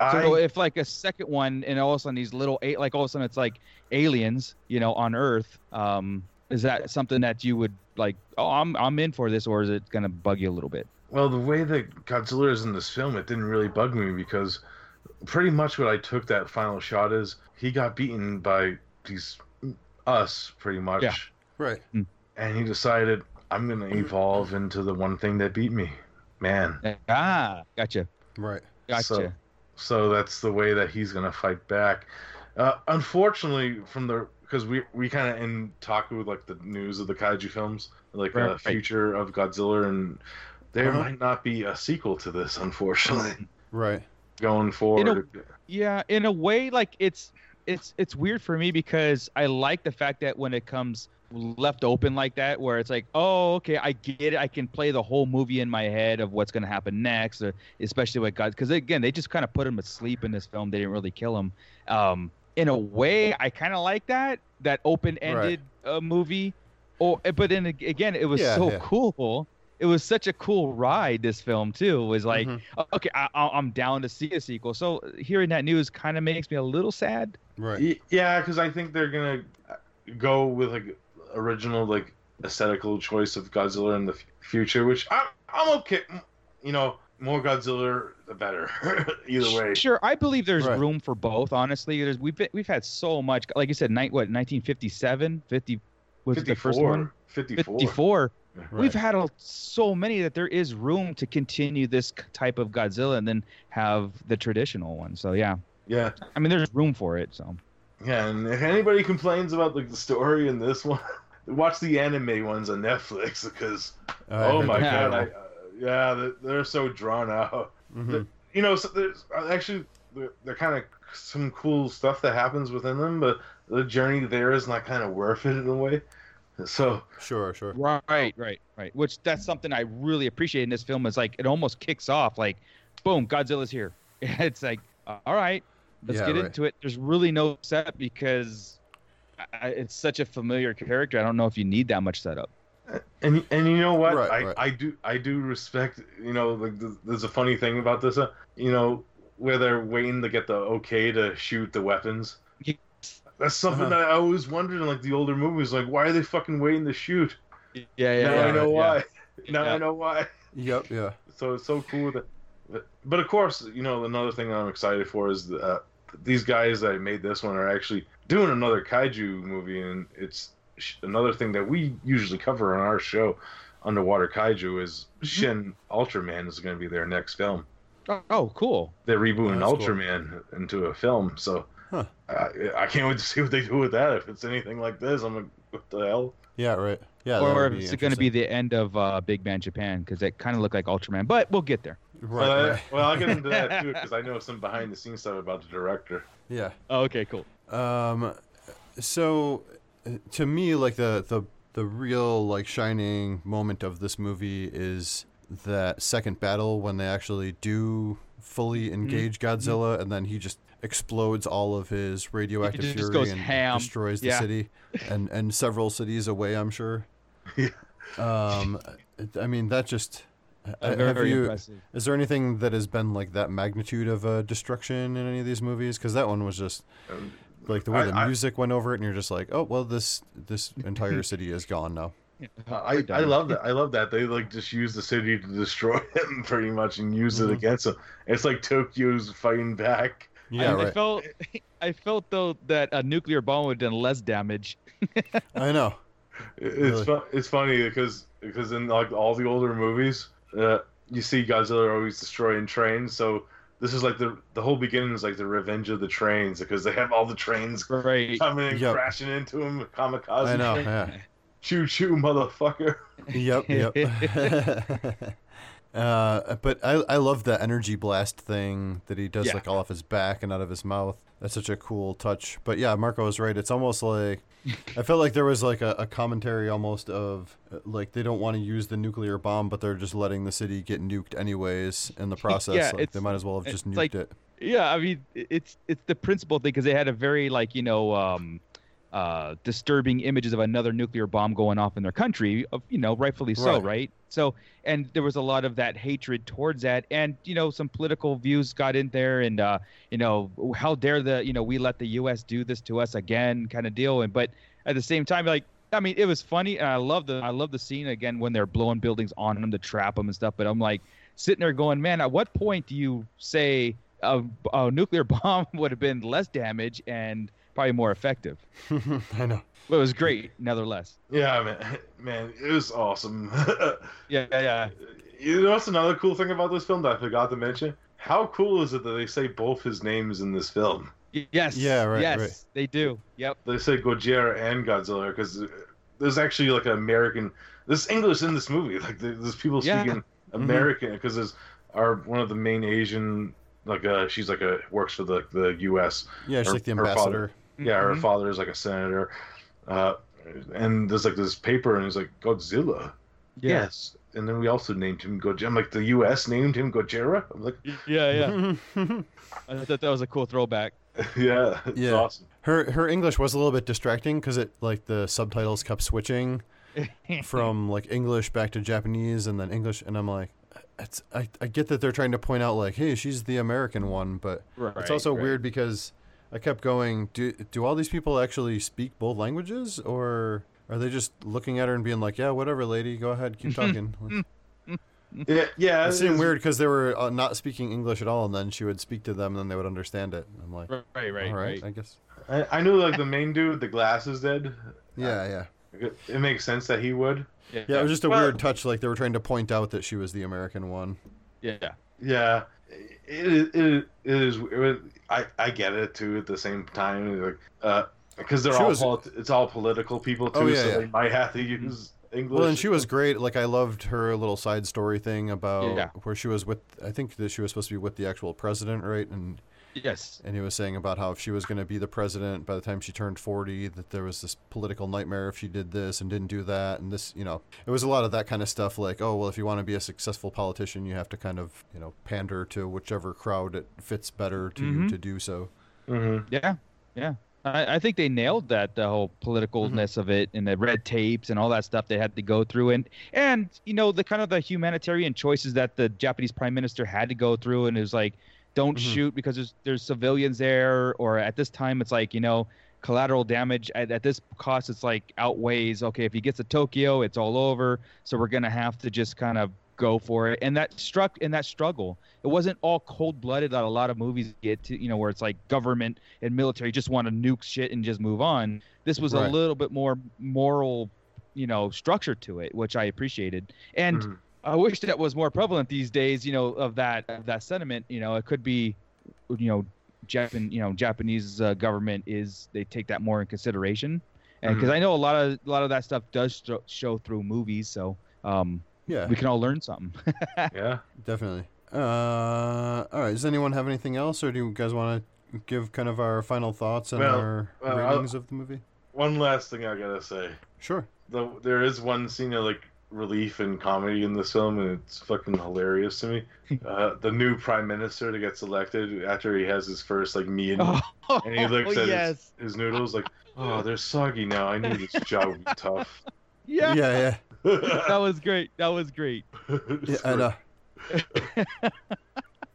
I- So if like a second one, and all of a sudden these little eight, like all of a sudden it's like aliens, you know, on Earth. Um, is that something that you would like? Oh, I'm I'm in for this, or is it gonna bug you a little bit? Well, the way that Godzilla is in this film, it didn't really bug me because pretty much what I took that final shot is he got beaten by these us pretty much. Yeah. Right. And he decided I'm gonna evolve into the one thing that beat me, man. Ah, gotcha. Right. Gotcha. So, so that's the way that he's gonna fight back. Uh, unfortunately, from the because we we kind of in talk with like the news of the kaiju films, like the right. future of Godzilla, and there Uh-huh. might not be a sequel to this, unfortunately, Right. going forward. Yeah, in a way, like it's it's it's weird for me because I like the fact that when it comes left open like that, where it's like, oh, okay, I get it. I can play the whole movie in my head of what's gonna happen next, or especially with God, because again, they just kind of put him asleep in this film. They didn't really kill him. Um, in a way, I kind of like that that open-ended uh, movie. Or, but then again, it was Yeah, so yeah. cool. It was such a cool ride. This film too It was like, Mm-hmm. okay, I, I- I'm down to see a sequel. So hearing that news kind of makes me a little sad. Right. Yeah, because I think they're gonna go with like original like aesthetical choice of Godzilla in the f- future, which I'm I'm okay. You know, more Godzilla, the better. Either way. Sure, I believe there's Right. room for both. Honestly, there's we've been, we've had so much. Like you said, night what 1957, 50 was it the first one? 54. 54. We've had a, so many that there is room to continue this type of Godzilla and then have the traditional one. So yeah, Yeah. I mean, there's room for it. So Yeah, and if anybody complains about like the story in this one, watch the anime ones on Netflix because Oh, oh my god, I, uh, yeah, they're, they're so drawn out. Mhm. The- you know, so there's uh, actually they're, they're kind of some cool stuff that happens within them, but the journey there is not kind of worth it in a way. So Sure, sure. Right, right, right. Which that's something I really appreciate in this film is like it almost kicks off like, boom, Godzilla's here. It's like, all right, let's Yeah, get right. into it. There's really no setup because I, it's such a familiar character. I don't know if you need that much setup. And and you know what? Right, I, right. I do I do respect. You know, like there's a funny thing about this. Uh, you know, where they're waiting to get the okay to shoot the weapons. That's something Uh-huh. that I always wondered in like the older movies. Like, why are they fucking waiting to shoot? Yeah, yeah, now yeah. I know yeah. why. Now Yeah. I know why. Yep. Yeah. So it's so cool that. But, but of course, you know, another thing I'm excited for is that uh, these guys that made this one are actually doing another kaiju movie, and it's sh- another thing that we usually cover on our show, Underwater Kaiju, is Mm-hmm. Shin Ultraman is going to be their next film. Oh, oh, cool. They're rebooting Oh, that's cool. Ultraman into a film, so Huh. I, I can't wait to see what they do with that. If it's anything like this, I'm like, what the hell? Yeah. Right. Yeah. or would if be it's going to be the end of uh, Big Man Japan because it kind of looked like Ultraman, but we'll get there. Right. Uh, right. Well, I'll get into that too because I know some behind the scenes stuff about the director. Yeah. Oh, okay, cool. Um, so uh, to me, like the the the real like shining moment of this movie is that second battle when they actually do fully engage Godzilla, and then he just explodes all of his radioactive just fury goes and ham. destroys the Yeah. city and and several cities away. I'm sure. Yeah. Um, I mean that just. Uh, have very you- impressive. Is there anything that has been like that magnitude of uh, destruction in any of these movies? Because that one was just Um, like the way I- the I- music went over it, and you're just like, oh well, this this entire city is gone now. I, I love that. I love that they like just use the city to destroy him pretty much and use Mhm. it against him. It's like Tokyo's fighting back. Yeah, I, I felt, I felt though that a nuclear bomb would have done less damage. I know. It's Really. fu- it's funny because because in like all the older movies, uh, you see Godzilla always destroying trains. So this is like the the whole beginning is like the revenge of the trains because they have all the trains Right. coming and Yep. crashing into him. Kamikaze. I know. Yeah. Choo choo, motherfucker. Yep. Yep. uh, but I I love the energy blast thing that he does Yeah. like all off his back and out of his mouth. That's such a cool touch. But yeah, Marco is right. It's almost like I felt like there was like a, a commentary almost of like they don't want to use the nuclear bomb, but they're just letting the city get nuked anyways in the process. Yeah, like, they might as well have just nuked like- it. Yeah, I mean, it's it's the principle thing because they had a very like you know um, uh, disturbing images of another nuclear bomb going off in their country. Of you know, rightfully so, Right. right? So, and there was a lot of that hatred towards that, and you know, some political views got in there, and uh, you know, how dare the you know we let the U.S. do this to us again, kind of deal. And but at the same time, like. I mean, it was funny, and I love the I love the scene again when they're blowing buildings on them to trap them and stuff. But I'm like sitting there going, man, at what point do you say a, a nuclear bomb would have been less damage and probably more effective? I know. But it was great, nevertheless. Yeah, man, man, it was awesome. Yeah, yeah, you know what's another cool thing about this film that I forgot to mention? How cool is it that they say both his names in this film? Yes. Yeah, right, Yes, right. they do. Yep. They say Gojira and Godzilla because there's actually like an American. There's English in this movie. Like there's people Yeah. speaking mm-hmm. American because there's our one of the main Asian like uh she's like a works for the the U.S. Yeah, she's Her- like the her father- ambassador. Yeah, her Mhm. father is like a senator, uh, and there's like this paper and it's like Godzilla. Yeah. Yes, and then we also named him Gojira. I'm like the U.S. named him Gojira. I'm like, Yeah, yeah. I thought that was a cool throwback. yeah, it's Yeah. awesome. Her her English was a little bit distracting because it like the subtitles kept switching from like English back to Japanese and then English, and I'm like, it's I, I get that they're trying to point out like, hey, she's the American one, but it's also right. weird because I kept going, do do all these people actually speak both languages, or are they just looking at her and being like, yeah, whatever, lady, go ahead, keep talking. Yeah, yeah. it seemed weird because they were uh, not speaking English at all, and then she would speak to them, and then they would understand it. I'm like, Right, right, all right, right. I guess. I, I knew like the main dude, with the glasses did. Yeah, yeah. It, it makes sense that he would. Yeah, Yeah, it was just a Well- weird touch. Like they were trying to point out that she was the American one. yeah. Yeah, it it, it is. It was, I I get it too. At the same time, like uh, because they're She all was- polit- it's all political people too, Oh, yeah, so yeah. they might have to use English. Well, and she was great. Like I loved her little side story thing about Yeah. where she was with. I think that she was supposed to be with the actual president, right? And Yes. and he was saying about how if she was going to be the president by the time she turned forty, that there was this political nightmare if she did this and didn't do that, and this, you know, it was a lot of that kind of stuff. Like, oh well, if you want to be a successful politician, you have to kind of, you know, pander to whichever crowd it fits better to you Mhm. to do so. Mhm. Yeah, yeah. I, I think they nailed that the whole politicalness of it and the red tapes and all that stuff they had to go through and and you know the kind of the humanitarian choices that the Japanese prime minister had to go through and it was like don't Mhm. shoot because there's there's civilians there or at this time it's like you know collateral damage at, at this cost it's like outweighs okay if he gets to Tokyo it's all over so we're gonna have to just kind of go for it and that struck in that struggle it wasn't all cold-blooded that a lot of movies get to you know where it's like government and military just want to nuke shit and just move on this was Right. a little bit more moral you know structure to it which i appreciated and Mhm. I wish that was more prevalent these days you know of that of that sentiment you know it could be you know japan you know japanese uh, government is they take that more in consideration and because i know a lot of a lot of that stuff does sh- show through movies so um Yeah, we can all learn something Yeah. definitely. Uh, all right. Does anyone have anything else, or do you guys want to give kind of our final thoughts and Well, our well, I'll- ratings of the movie? One last thing I gotta say. Sure. The, there is one scene of like relief and comedy in this film, and it's fucking hilarious to me. Uh, the new prime minister that gets elected after he has his first like meal, oh, and he looks at yes his, his noodles like, "Oh, they're soggy now. I knew this job would be tough." yeah, Yeah, yeah. that was great that was great yeah. yeah I know.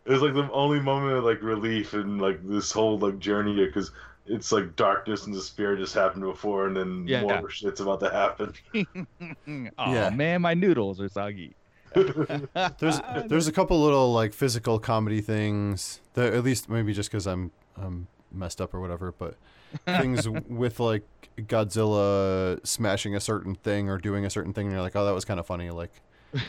It was like the only moment of like relief in like this whole like journey because it's like darkness and despair just happened before, and then Yeah. more shit's about to happen. oh Yeah. man my noodles are soggy There's there's a couple little like physical comedy things that at least maybe just because I'm I'm messed up or whatever, but things with like Godzilla smashing a certain thing or doing a certain thing, and you're like, oh, that was kind of funny. Like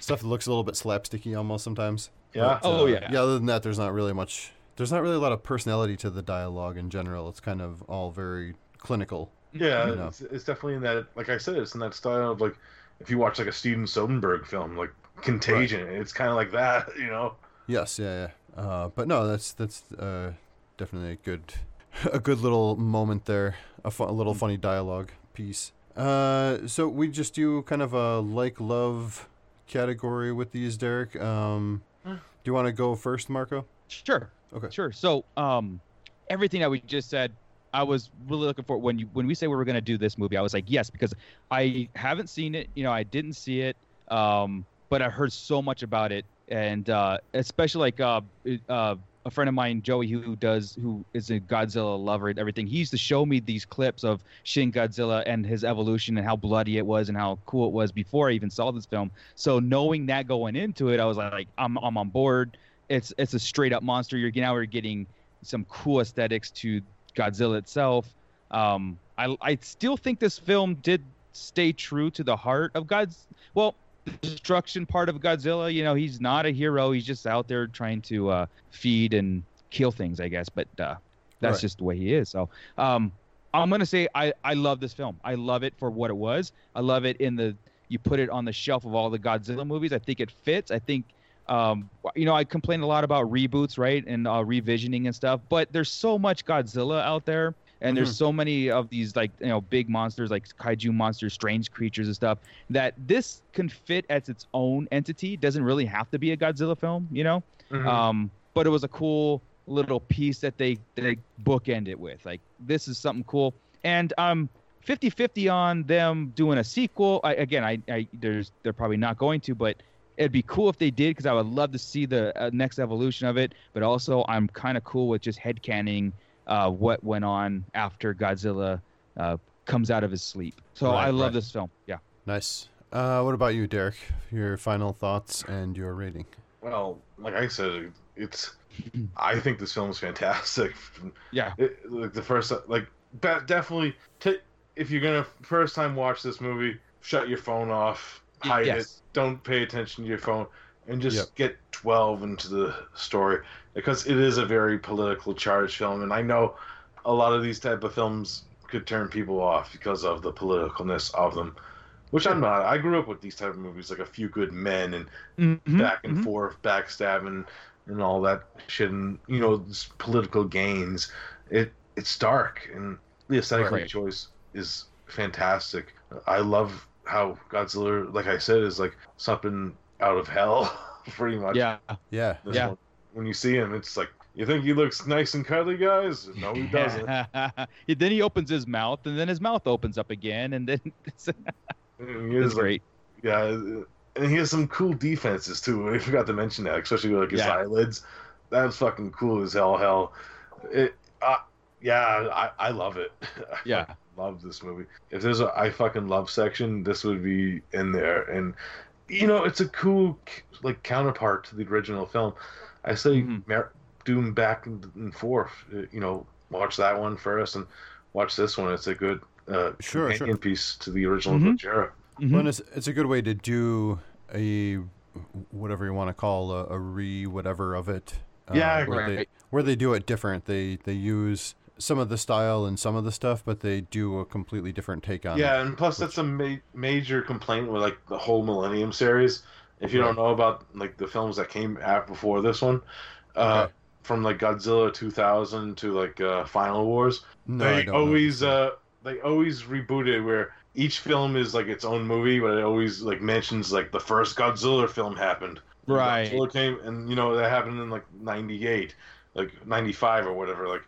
stuff that looks a little bit slapsticky almost sometimes. Yeah. But, Oh, uh, yeah. Yeah. Other than that, there's not really much. There's not really a lot of personality to the dialogue in general. It's kind of all very clinical. Yeah, You know. it's, it's definitely in that. Like I said, it's in that style of like if you watch like a Steven Soderbergh film, like Contagion. It's kind of like that, you know. Yes, yeah, yeah. Uh, but no, that's that's uh, definitely a good a good little moment there. A, fu- a little funny dialogue piece. Uh, so we just do kind of a like love category with these, Derek. Um, do you want to go first, Marco? Sure. Okay. Sure. So, um, everything that we just said, I was really looking for when you when we say we were going to do this movie. I was like, yes, because I haven't seen it. You know, I didn't see it, um, but I heard so much about it, and uh, especially like uh, uh, a friend of mine, Joey, who does who is a Godzilla lover and everything. He used to show me these clips of Shin Godzilla and his evolution and how bloody it was and how cool it was before I even saw this film. So knowing that going into it, I was like, I'm I'm on board it's it's a straight up monster. You're now we're getting some cool aesthetics to Godzilla itself. Um, I I still think this film did stay true to the heart of God's well the destruction part of Godzilla. You know, he's not a hero. He's just out there trying to uh, feed and kill things, I guess. But uh, that's Right. just the way he is. So um, I'm gonna say I I love this film. I love it for what it was. I love it in the you put it on the shelf of all the Godzilla movies. I think it fits. I think um, you know, I complain a lot about reboots, right, and uh, revisioning and stuff. But there's so much Godzilla out there, and there's so many of these like you know big monsters, like kaiju monsters, strange creatures and stuff. That this can fit as its own entity. It doesn't really have to be a Godzilla film, you know. Mhm. Um, but it was a cool little piece that they they bookend it with. Like this is something cool, and um. 50-50 on them doing a sequel. I, again, I, I there's they're probably not going to, but it'd be cool if they did because I would love to see the uh, next evolution of it. But also, I'm kind of cool with just headcanning uh, what went on after Godzilla uh, comes out of his sleep. So Right, I love right. this film. Yeah. Nice. Uh, what about you, Derek? Your final thoughts and your rating. Well, like I said, it's. I think this film is fantastic. Yeah. It, like the first, like definitely. ta if you're gonna first time watch this movie, shut your phone off, Y- hide yes. it, don't pay attention to your phone, and just Yep. get 12 into the story because it is a very political charged film, and I know a lot of these type of films could turn people off because of the politicalness of them. Which I'm not. I grew up with these type of movies, like A Few Good Men and Mhm, back and mhm. forth, backstabbing, and all that shit, and you know, political gains. It it's dark, and the aesthetic Right. choice is fantastic. I love how Godzilla, like I said, is like something out of hell, pretty much. Yeah. Yeah. This Yeah. one. When you see him, it's like you think he looks nice and cuddly, guys. No, he doesn't. Yeah, then he opens his mouth, and then his mouth opens up again, and then it's, And he is it's like- great. Yeah, and he has some cool defenses too. I forgot to mention that, especially like his Yeah. eyelids. That's fucking cool as hell. Hell, it. Uh, yeah, I, I love it. Yeah. fucking love this movie. If there's a I fucking love section, this would be in there. And you know, it's a cool like counterpart to the original film. I say Mhm. Mer- Doom back and, and forth. uh, You know, watch that one first and watch this one. It's a good uh, Sure, companion sure. piece to the original Mhm. Gojira. Mhm. Well, and it's, it's a good way to do a whatever you want to call a, a re whatever of it. uh, Yeah, where they where they do it different. They they use some of the style and some of the stuff, but they do a completely different take on Yeah, it. Yeah, and plus that's a ma- major complaint with like the whole Millennium series. If you don't know about like the films that came out before this one, uh, Okay. from like Godzilla 2000 to like uh, Final Wars, No, I they don't know. always uh, they always rebooted where each film is like its own movie, but it always like mentions like the first Godzilla film happened. Right. Godzilla came, and you know that happened in like '98, like '95 or whatever. Like,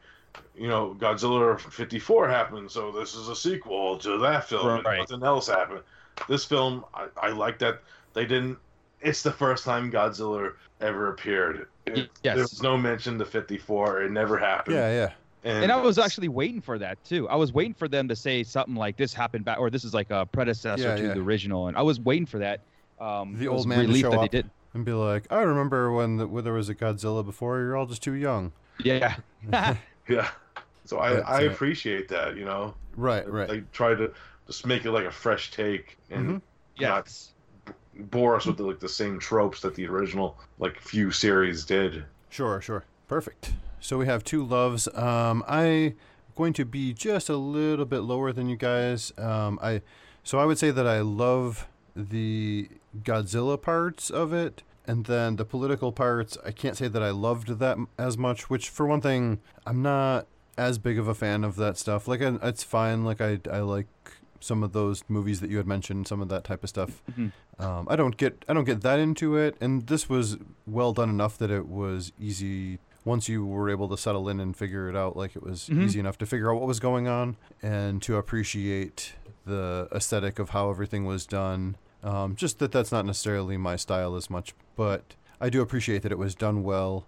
you know, Godzilla '54 happened, so this is a sequel to that film. and Right. Nothing else happened. This film, I, I like that they didn't. It's the first time Godzilla ever appeared. It, Yes. There was no mention to '54. It never happened. Yeah, yeah. And I was actually waiting for that too. I was waiting for them to say something like this happened back, or this is like a predecessor Yeah, to yeah. the original, and I was waiting for that. Um, The old man to show that up they did. and be like, I remember when, the, when there was a Godzilla before. You're all just too young. Yeah, Yeah. So I, But, I uh, appreciate that, you know. Right, right. They try to just make it like a fresh take and Mhm. Yes. not bore us with the, like the same tropes that the original like few series did. Sure, sure. Perfect. So we have two loves. Um, I going to be just a little bit lower than you guys. Um, I so I would say that I love the Godzilla parts of it, and then the political parts. I can't say that I loved that as much. Which, for one thing, I'm not as big of a fan of that stuff. Like, I, it's fine. Like, I I like some of those movies that you had mentioned, some of that type of stuff. Um, I don't get I don't get that into it, and this was well done enough that it was easy once you were able to settle in and figure it out. Like it was Mhm. easy enough to figure out what was going on and to appreciate the aesthetic of how everything was done. Um, just that that's not necessarily my style as much, but I do appreciate that it was done well.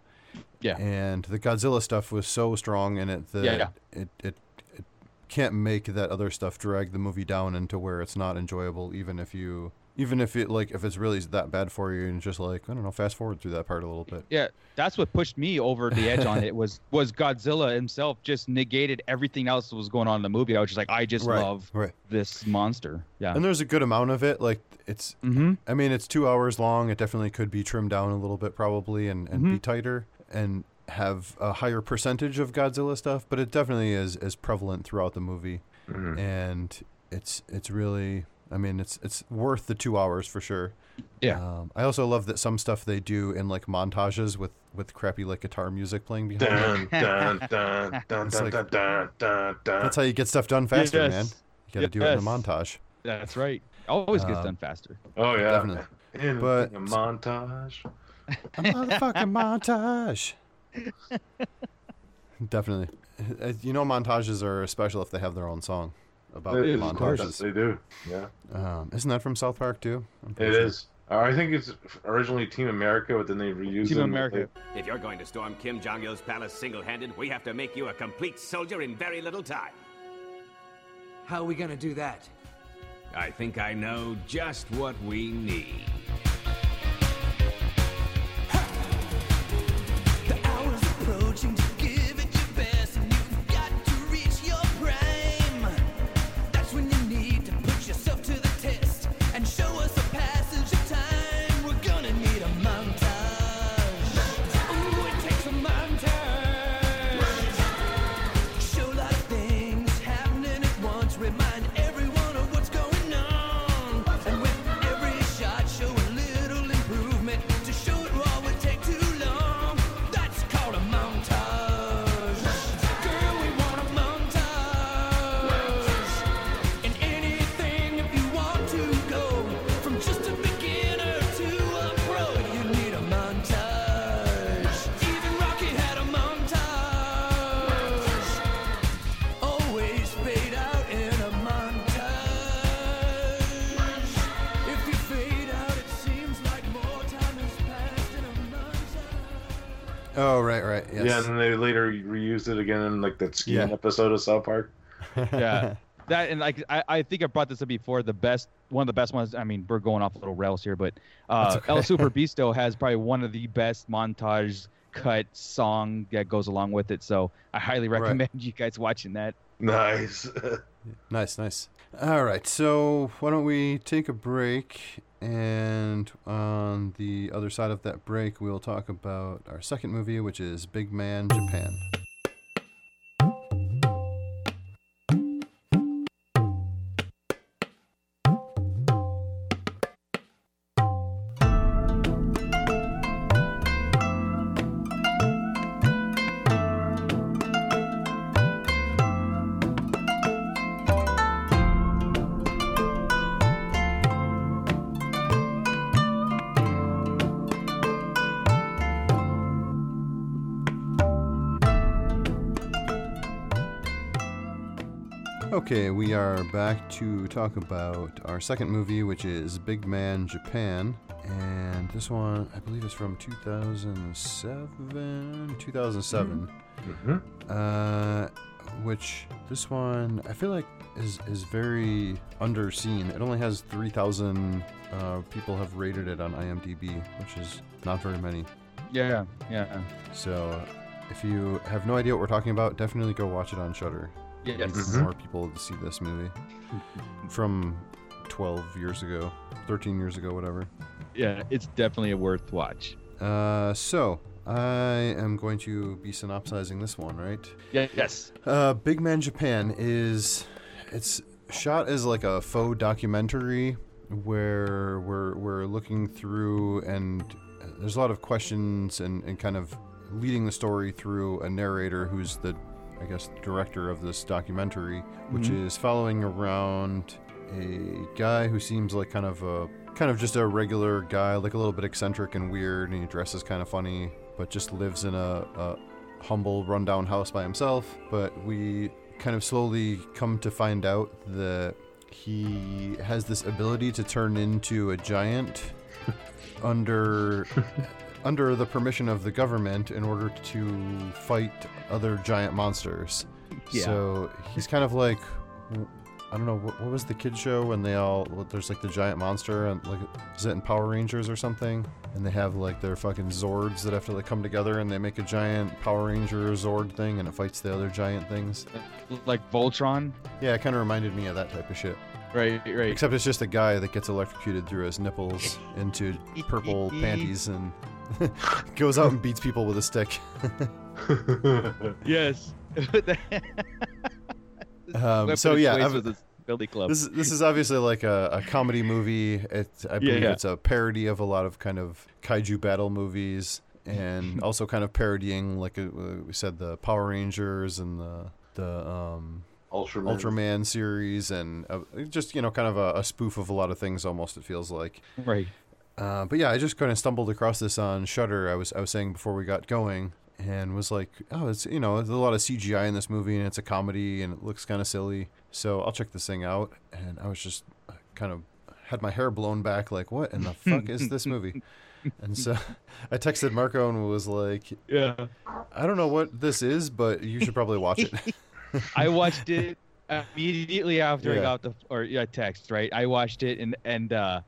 Yeah. And the Godzilla stuff was so strong in it that Yeah, yeah. it it it can't make that other stuff drag the movie down into where it's not enjoyable even if you even if it like if it's really that bad for you and just like I don't know fast forward through that part a little bit. Yeah, that's what pushed me over the edge on it was was Godzilla himself just negated everything else that was going on in the movie. I was just like, I just Right, love right. this monster. Yeah. And there's a good amount of it. Like it's, Mhm. I mean, it's two hours long. It definitely could be trimmed down a little bit, probably, and, and be Mhm. tighter and have a higher percentage of Godzilla stuff. But it definitely is is prevalent throughout the movie, and it's it's really, I mean, it's it's worth the two hours for sure. Yeah. Um, I also love that some stuff they do in like montages with with crappy like guitar music playing behind. Dun dun dun dun It's dun, like- dun dun dun dun. That's how you get stuff done faster, Yes. man. You got to do it in a montage. That's right. Always gets Um, done faster. Oh yeah, Definitely. In But- a montage. A motherfucking montage. Definitely. Uh, You know, montages are special if they have their own song about It is, montages. They do. Yeah, Um, isn't that from South Park too? I'm it sure. is. Uh, I think it's originally Team America, but then they reused Team them. America. If you're going to storm Kim Jong il's palace single handed, we have to make you a complete soldier in very little time. How are we gonna do that? I think I know just what we need. Oh, right, right. Yes. Yeah, and then they later reused it again in like that skiing Yeah. episode of South Park. yeah that and like I, I think i brought this up before the best one of the best ones i mean we're going off a little rails here but uh okay. el super bisto has probably one of the best montage cut song that goes along with it so i highly Right. recommend you guys watching that Nice. Nice, nice. All right, so why don't we take a break? And on the other side of that break, we'll talk about our second movie, which is Big Man Japan. Okay, we are back to talk about our second movie, which is Big Man Japan. And this one, I believe, is from 2007. 2007. Mm-hmm. Uh, which this one I feel like is is very underseen. It only has 3,000 uh, people have rated it on IMDb, which is not very many. yeah yeah yeah. So if you have no idea what we're talking about, definitely go watch it on Shudder. Yes. More people to see this movie from 12 years ago, 13 years ago, whatever. Yeah, it's definitely a worth watch. Uh, so I am going to be synopsizing this one, right? Yeah, yes. Uh, Big Man Japan is it's shot as like a faux documentary where we're we're looking through and there's a lot of questions and, and kind of leading the story through a narrator who's the I guess director of this documentary, which Mhm. is following around a guy who seems like kind of a kind of just a regular guy, like a little bit eccentric and weird, and he dresses kind of funny, but just lives in a, a humble, rundown house by himself. But we kind of slowly come to find out that he has this ability to turn into a giant under under the permission of the government in order to fight other giant monsters. Yeah. So he's kind of like I don't know what, what was the kid show when they all there's like the giant monster and like is it in Power Rangers or something and they have like their fucking Zords that have to like come together and they make a giant Power Ranger Zord thing and it fights the other giant things. Like Voltron. Yeah, it kind of reminded me of that type of shit. Right, right. Except it's just a guy that gets electrocuted through his nipples into purple panties and goes out and beats people with a stick. yes. Um, so yeah, I've- Billy Club. This is this is obviously like a, a comedy movie. It I believe yeah. it's a parody of a lot of kind of kaiju battle movies, and also kind of parodying, like uh, we said, the Power Rangers and the the um, Ultraman. Ultraman series, and uh, just you know, kind of a, a spoof of a lot of things. Almost it feels like. Right. Uh, but yeah, I just kind of stumbled across this on Shudder. I was I was saying before we got going, and was like, oh, it's you know, there's a lot of CGI in this movie, and it's a comedy, and it looks kind of silly. So I'll check this thing out. And I was just uh, kind of had my hair blown back, like, what in the fuck is this movie? And so I texted Marco and was like, Yeah. I don't know what this is, but you should probably watch it. I watched it immediately after I got the or yeah text right. I watched it and and uh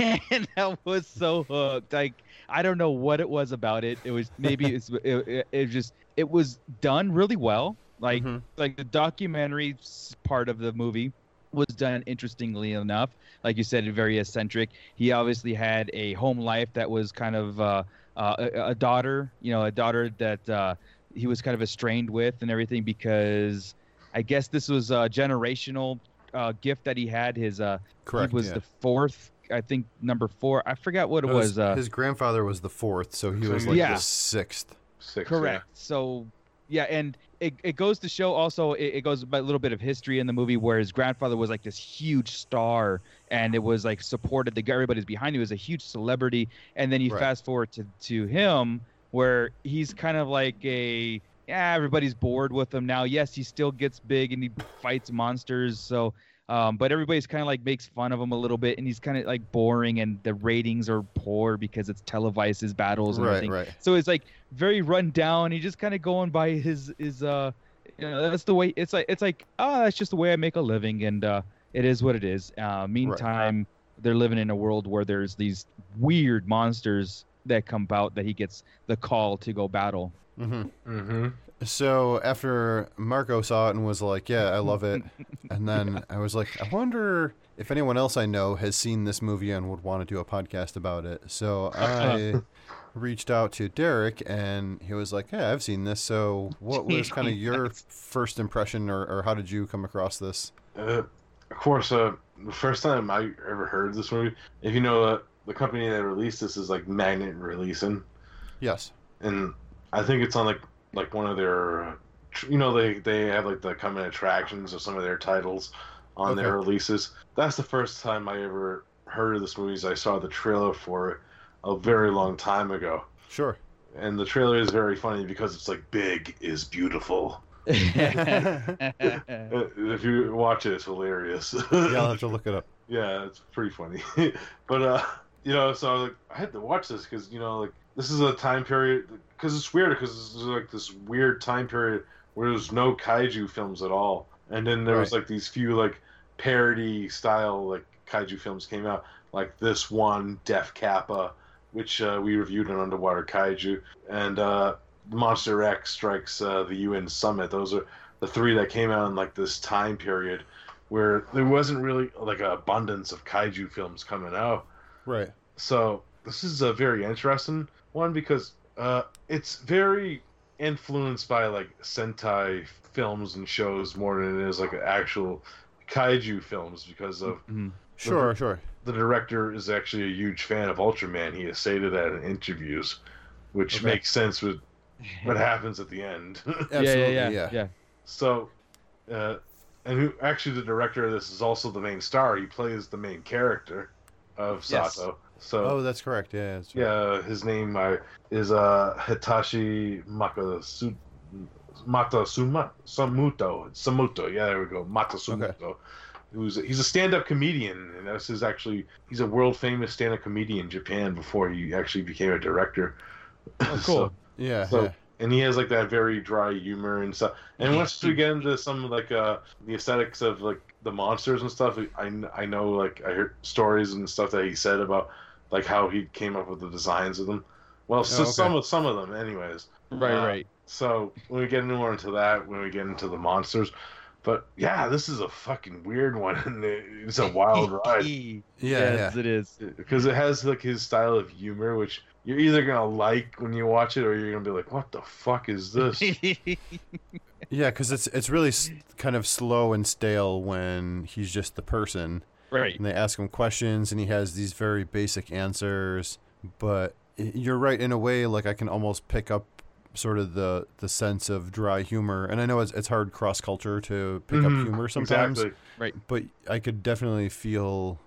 and I was so hooked. Like I don't know what it was about it. It was maybe it's it, it, it just it was done really well. Like like the documentary part of the movie was done interestingly enough. Like you said, very eccentric. He obviously had a home life that was kind of uh, uh, a, a daughter, you know, a daughter that uh, he was kind of estranged with and everything because I guess this was a generational uh, gift that he had. His uh, Correct, He was yeah. the fourth, I think, number four. I forgot what it No, was. his, uh, his grandfather was the fourth, so he was like Yeah. the sixth. Six. Correct. So yeah, and it, it goes to show also it, it goes by a little bit of history in the movie where his grandfather was like this huge star and it was like supported the everybody's behind him he was a huge celebrity and then you Right. fast forward to to him where he's kind of like a yeah everybody's bored with him now yes he still gets big and he fights monsters so um, but everybody's kind of like makes fun of him a little bit and he's kind of like boring and the ratings are poor because it's televised his battles and Right, everything right. so it's like very run down. He's just kind of going by his his uh, you know, that's the way. It's like it's like oh, that's just the way I make a living, and uh, it is what it is. Uh, meantime, they're living in a world where there's these weird monsters that come out that he gets the call to go battle. Mm-hmm. Mm-hmm. So after Marco saw it and was like, "Yeah, I love it," and then I was like, "I wonder if anyone else I know has seen this movie and would want to do a podcast about it." So I reached out to Derek, and he was like, "Yeah, I've seen this. So what was kind of your first impression, or, or how did you come across this?" Uh, of course, uh, the first time I ever heard this movie, if you know, uh, the company that released this is like Magnet Releasing, Yes. and I think it's on like like one of their, uh, you know, they they have like the coming attractions of some of their titles on their releases. That's the first time I ever heard of this movie. Is I saw the trailer for it a very long time ago, Sure. and the trailer is very funny because it's like big is beautiful. If you watch it, it's hilarious. Yeah, I'll have to look it up. Yeah, it's pretty funny. but uh, you know, so I was like, I had to watch this because you know, like this is a time period because it's weird because this is like this weird time period where there's no kaiju films at all, and then there was like these few like parody style like kaiju films came out, like this one, Death Kappa, which uh, we reviewed in Underwater Kaiju, and uh, Monster X strikes uh, the UN summit. Those are the three that came out in like this time period where there wasn't really like an abundance of kaiju films coming out. Right. So this is a very interesting one because uh, it's very influenced by like Sentai films and shows more than it is like actual kaiju films because of Sure, sure. the director is actually a huge fan of Ultraman. He has stated that in interviews, which Okay. makes sense with what happens at the end. Yeah, yeah, yeah, yeah. yeah. So, uh, and who actually the director of this is also the main star. He plays the main character of Yes. Sato. So Oh, that's correct. Yeah. That's right. yeah, his name uh, is uh, Hitoshi Makasu Matasuma Samuto. Samuto. Yeah, there we go. Matasumoto. Who's he's a stand-up comedian, and this is actually he's a world famous stand-up comedian in Japan before he actually became a director. Oh, cool. Yeah. So, yeah. and he has like that very dry humor and stuff. And once we get into some like uh the aesthetics of like the monsters and stuff, I, I know like I heard stories and stuff that he said about like how he came up with the designs of them. Well, so Oh, okay. some of some of them, anyways. Right, Uh, right. So when we get into more into that, when we get into the monsters, but yeah, this is a fucking weird one, and it's a wild ride. Yeah, yes, yeah. it is. because it has like his style of humor, which you're either gonna like when you watch it, or you're gonna be like, "What the fuck is this?" Yeah, because it's it's really s- kind of slow and stale when he's just the person, Right. and they ask him questions, and he has these very basic answers. But you're right in a way. Like I can almost pick up sort of the the sense of dry humor, and I know it's it's hard cross culture to pick Mhm, up humor sometimes. exactly. Right. But I could definitely feel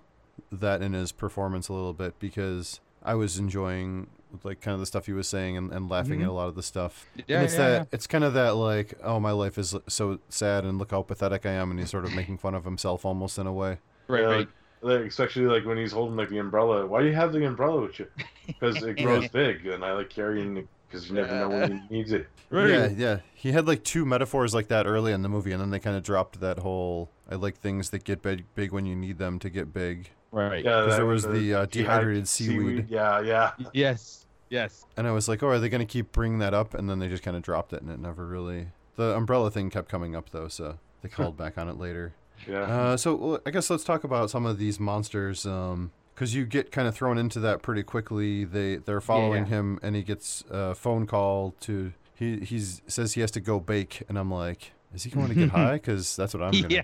that in his performance a little bit because I was enjoying like kind of the stuff he was saying and, and laughing at Mhm. a lot of the stuff. Yeah, and it's yeah, that yeah. it's kind of that like, oh my life is so sad and look how pathetic I am and he's sort of making fun of himself almost in a way. Right, Yeah, right. Like, like, especially like when he's holding like the umbrella. Why do you have the umbrella with you? Because it grows big, and I like carrying it because you never know when you need it. Right. Yeah, yeah. He had like two metaphors like that early in the movie and then they kind of dropped that whole I like things that get big big when you need them to get big. Right. Yeah, Because that there was the uh, dehydrated seaweed. Yeah, yeah. Yes. Yes. And I was like, oh, are they going to keep bringing that up? And then they just kind of dropped it, and it never really. The umbrella thing kept coming up though, so they called back on it later. Yeah. Uh, so I guess let's talk about some of these monsters, because you get kind of thrown into that pretty quickly. They they're following yeah. him, and he gets a phone call to. He he's says he has to go bake, and I'm like, is he going to get high? Because that's what I'm gonna. Yeah.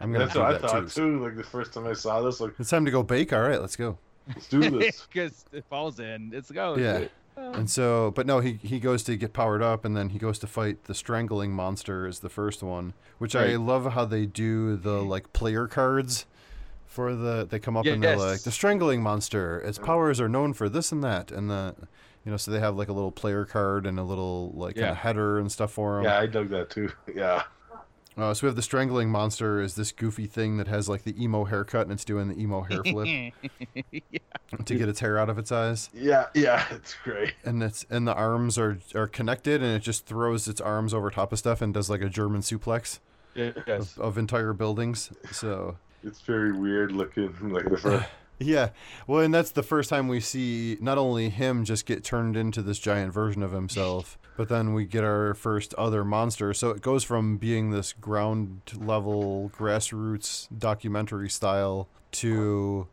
I'm gonna That's do what I that thought too. too. Like the first time I saw this, like It's time to go bake. All right, let's go. let's do this. Because it falls in. It's go. Yeah. Oh. And so, but no, he he goes to get powered up, and then he goes to fight the strangling monster is the first one, which I love how they do the like player cards for the they come up and they're like the strangling monster. Its uh-huh. powers are known for this and that, and the you know so they have like a little player card and a little like kinda Yeah. header and stuff for him. Yeah, I dug that too. Yeah. Uh, so we have the strangling monster is this goofy thing that has like the emo haircut and it's doing the emo hair flip to get its hair out of its eyes. Yeah, yeah, it's great. and it's and the arms are are connected and it just throws its arms over top of stuff and does like a German suplex Yes. of, of entire buildings. So It's very weird looking. Like the first. yeah, well, and that's the first time we see not only him just get turned into this giant version of himself, but then we get our first other monster. So it goes from being this ground level grassroots documentary style to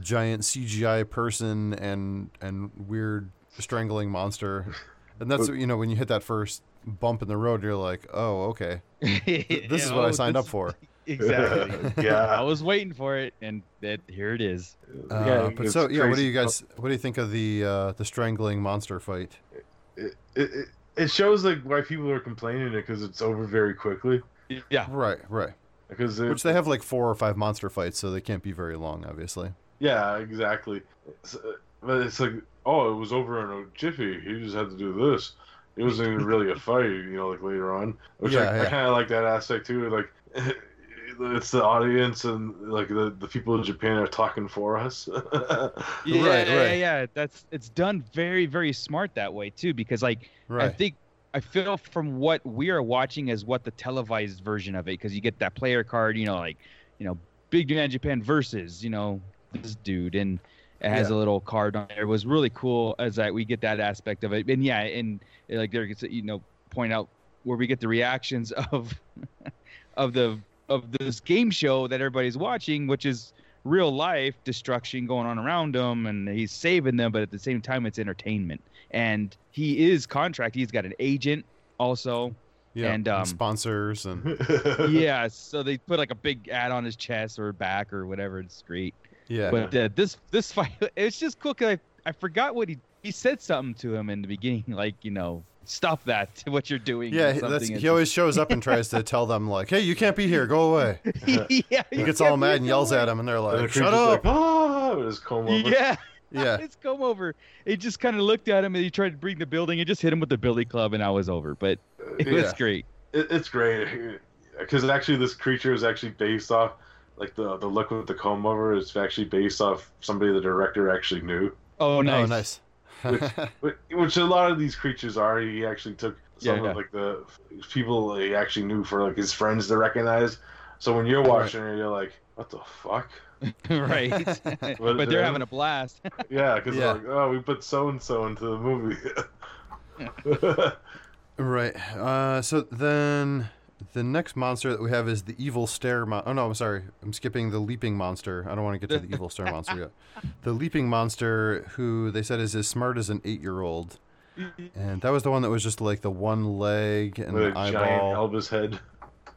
giant CGI person and and weird strangling monster. And that's you know when you hit that first bump in the road, you're like, oh okay, Th- this is what I signed up for. Exactly. Yeah. I was waiting for it, and it, here it is. Uh, Yeah, but so yeah, what do you guys what do you think of the uh, the strangling monster fight? It, it, it- it shows like why people are complaining it because it's over very quickly. Yeah. Right, right. Because it, Which they have like four or five monster fights, so they can't be very long, obviously. yeah, exactly. It's, uh, but it's like, oh, it was over in a jiffy. He just had to do this. It wasn't even really a fight, you know, like later on. Which Yeah, I, yeah. I kind of like that aspect too. Like, it's the audience and like the, the people in Japan are talking for us. Yeah, Right, yeah, right. yeah. That's it's done very, very smart that way too, because like I think I feel from what we are watching is what the televised version of it, because you get that player card, you know, like you know, Big Man Japan versus you know this dude, and It has Yeah. a little card on there. It was really cool as that we get that aspect of it. And yeah, and like there gets you know point out where we get the reactions of of the of this game show that everybody's watching, which is real life destruction going on around him, and he's saving them, but at the same time it's entertainment. And he is contract. He's got an agent also. Yeah, and um, sponsors and yeah, so they put like a big ad on his chest or back or whatever. It's great. Yeah. But uh, this this fight, it's just cool because I, I forgot what he he said something to him in the beginning, like you know, stop that what you're doing. yeah, he- that's, he always shows up and tries to tell them like, "Hey, you can't be here. Go away." yeah, He gets all mad and yells at him, and they're And the like, creature's "Shut up!" Like, ah, with his comb over. Yeah. Yeah. it's come over. He just kind of looked at him and he tried to bring the building and just hit him with the billy club and I was over. But it was great. It, it's great because actually this creature is actually based off like the the look with the comb over is actually based off somebody the director actually knew. Oh, nice. Oh, nice. Which, which, which a lot of these creatures are. He actually took some Yeah, yeah. of like the people he actually knew for like his friends to recognize. So when you're watching it, you're like, "What the fuck?" right. but they're having a blast. Yeah, because Yeah. like, oh, we put so and so into the movie. Right. Uh, so then the next monster that we have is the evil stare. Mon- oh no, I'm sorry. I'm skipping the leaping monster. I don't want to get to the evil stare monster yet. The leaping monster, who they said is as smart as an eight-year-old, and that was the one that was just like the one leg and With a the giant eyeball. Elvis head.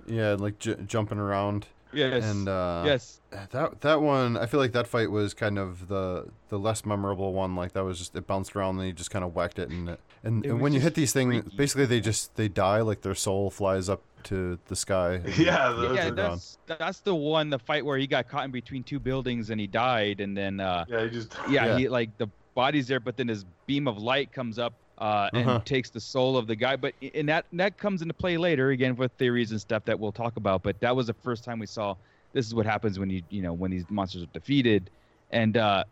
Yeah, like j- jumping around. Yes. And uh, Yes. that that one, I feel like that fight was kind of the the less memorable one. Like that was just it bounced around and you just kind of whacked it and it, and, It and when you hit these things, basically they just they die. Like their soul flies up to the sky. and Yeah, they're yeah, gone. that's that's the one, the fight where he got caught in between two buildings and he died, and then uh, Yeah, he just yeah, Yeah. he like the body's there, but then his beam of light comes up uh, and Uh-huh. takes the soul of the guy. But and that that comes into play later again with theories and stuff that we'll talk about. But that was the first time we saw this is what happens when you you know when these monsters are defeated, and uh,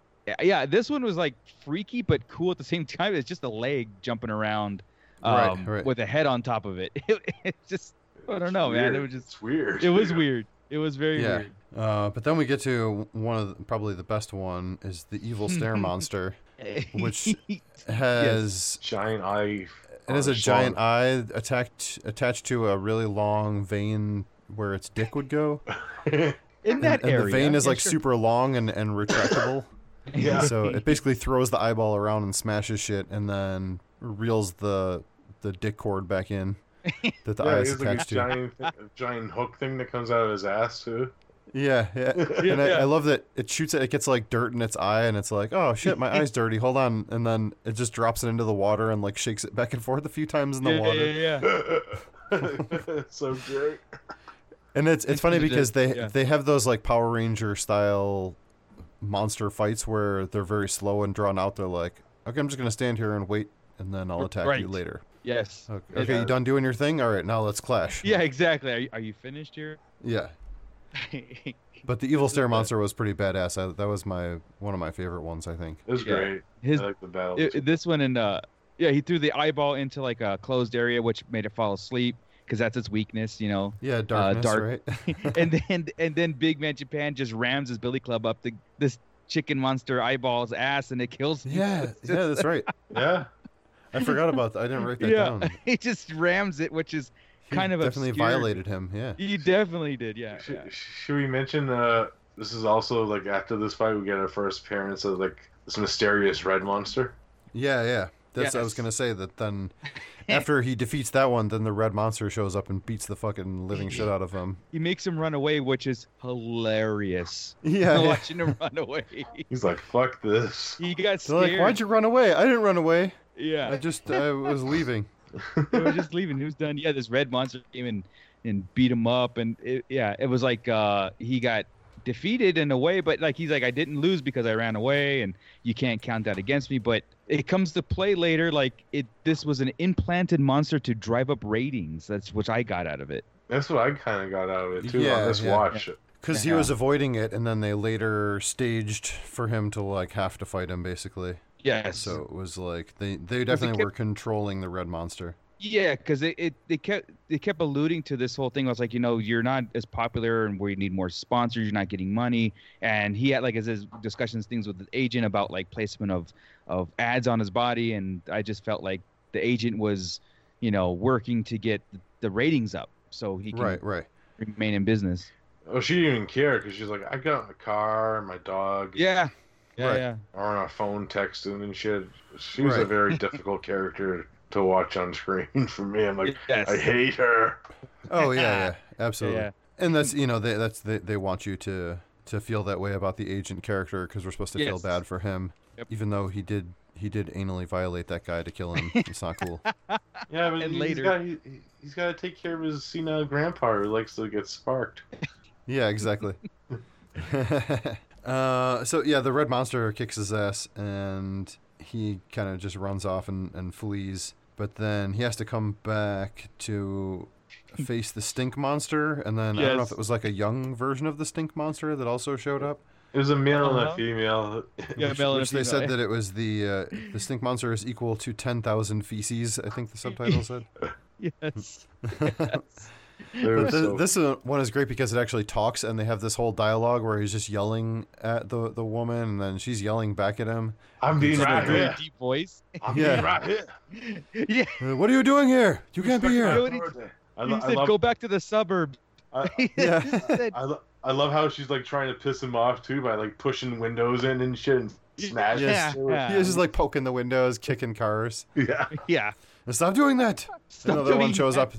yeah, this one was like freaky but cool at the same time. It's just a leg jumping around Right, um, right. with a head on top of it. It, just I don't know, man. It was just It's weird. it was weird. It was very yeah. weird. Uh, but then we get to one of the, probably the best one is the evil stare monster, which has giant eye. it has uh, a giant eye attached attached to a really long vein where its dick would go. In and, that and area, the vein is yeah, like sure. super long and, and retractable. Yeah. So it basically throws the eyeball around and smashes shit, and then reels the the dick cord back in that the yeah, eye is has like a attached to. giant, giant hook thing that comes out of his ass too. Yeah, yeah. and I, I love that it shoots it. It gets like dirt in its eye, and it's like, oh shit, my eye's dirty. Hold on, and then it just drops it into the water and like shakes it back and forth a few times in the yeah, water. yeah, yeah. so great. And it's it's funny because they yeah. they have those like Power Ranger style monster fights where they're very slow and drawn out. They're like, okay, I'm just gonna stand here and wait, and then I'll attack you later. Yes. Okay, okay, you done doing your thing? All right, now let's clash. Yeah, exactly. Are you, are you finished here? Yeah. But the evil stare monster was pretty badass. I, that was my one of my favorite ones, I think. It was Yeah. great. His- I like the battle. It- this one and uh, yeah, he threw the eyeball into like a closed area, which made it fall asleep because that's its weakness, you know. Yeah, darkness, dark. right? and then and then Big Man Japan just rams his billy club up the this chicken monster eyeball's ass and it kills him. yeah, yeah, that's right. yeah. I forgot about that. I didn't write that yeah, down. he just rams it, which is He kind of definitely obscure. violated him. Yeah. He definitely did. Yeah. Should, yeah. should we mention uh this is also like after this fight we get our first appearance of like this mysterious red monster. Yeah, yeah. That's I was gonna say that. Then after he defeats that one, then the red monster shows up and beats the fucking living shit out of him. He makes him run away, which is hilarious. Yeah, yeah. watching him run away. He's like, fuck this. He got They're scared. like, "Why'd you run away? I didn't run away. Yeah. I just I was leaving." They were just leaving. He was done. Yeah, this red monster came and and beat him up, and it, yeah, it was like uh, he got defeated in a way, but like he's like, I didn't lose because I ran away, and you can't count that against me. But it comes to play later, like it. This was an implanted monster to drive up ratings. That's what I got out of it. That's what I kind of got out of it too Yeah, on this yeah. watch. Because he was avoiding it, and then they later staged for him to like have to fight him, basically. Yes. So it was like they they definitely kid- were controlling the red monster. Yeah, because it, it they kept they kept alluding to this whole thing. I was like, you know, you're not as popular, and we need more sponsors. You're not getting money, and he had like his, his discussions things with the agent about like placement of of ads on his body, and I just felt like the agent was, you know, working to get the ratings up so he can Right, right. remain in business. Oh, she didn't even care because she's like, I got my car, my dog. Yeah, yeah, Right. yeah. Or on a phone texting and shit. She was a very difficult character to watch on screen for me. I'm like, Yes. I hate her. Oh yeah, yeah, absolutely. Yeah. And that's you know they that's they, they want you to to feel that way about the agent character because we're supposed to feel bad for him, Yep. even though he did he did anally violate that guy to kill him. it's not cool. Yeah, but And he's later- got he, he's got to take care of his senile grandpa who likes to get sparked. Yeah, exactly. Uh, so yeah, the red monster kicks his ass, and he kind of just runs off and, and flees. But then he has to come back to face the stink monster, and then I don't know if it was like a young version of the stink monster that also showed up. It was a male and Uh-huh. a female. Yeah, male and a Which they female, said that it was the uh, the stink monster is equal to ten thousand feces. I think the subtitle said. Yes. They But were thi- so- this uh, one is great because it actually talks, and they have this whole dialogue where he's just yelling at the the woman, and then she's yelling back at him. I'm being It's right a very here. deep voice. I'm Yeah. being right here. yeah. Uh, what are you doing here? You can't be here. what he- I, He lo- I said, love, "Go back to the suburbs." I, Yeah. Said- I, lo- I love how she's like trying to piss him off too by like pushing windows in and shit and smashing. Yes. shit. Yeah. He was just like poking the windows, kicking cars. yeah. yeah. Stop doing that! Stop Another one shows that. up.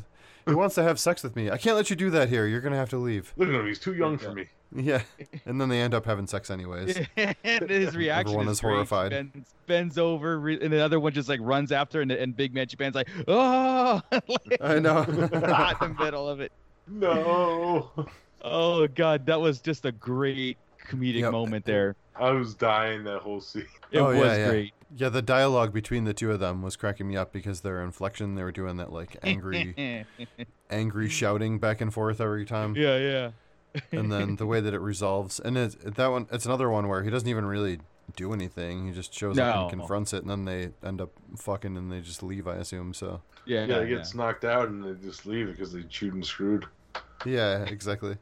He wants to have sex with me. I can't let you do that here. You're gonna have to leave. Look at him. He's too young for me. Yeah, and then they end up having sex anyways. and his reaction Everyone is, is great. horrified. Bends, bends over, re- and the other one just like runs after, and, and Big Man Japan's like, "Oh!" like, I know. right in the middle of it. No. Oh God, that was just a great comedic Yep. moment there. I was dying that whole scene. It Oh, yeah, was yeah. great. Yeah, the dialogue between the two of them was cracking me up because their inflection, they were doing that like angry, angry shouting back and forth every time. yeah, yeah. and then the way that it resolves and it, that one it's another one where he doesn't even really do anything he just shows up and confronts it and then they end up fucking and they just leave i assume so Yeah, Yeah, yeah, he gets knocked out and they just leave because they chewed and screwed. yeah exactly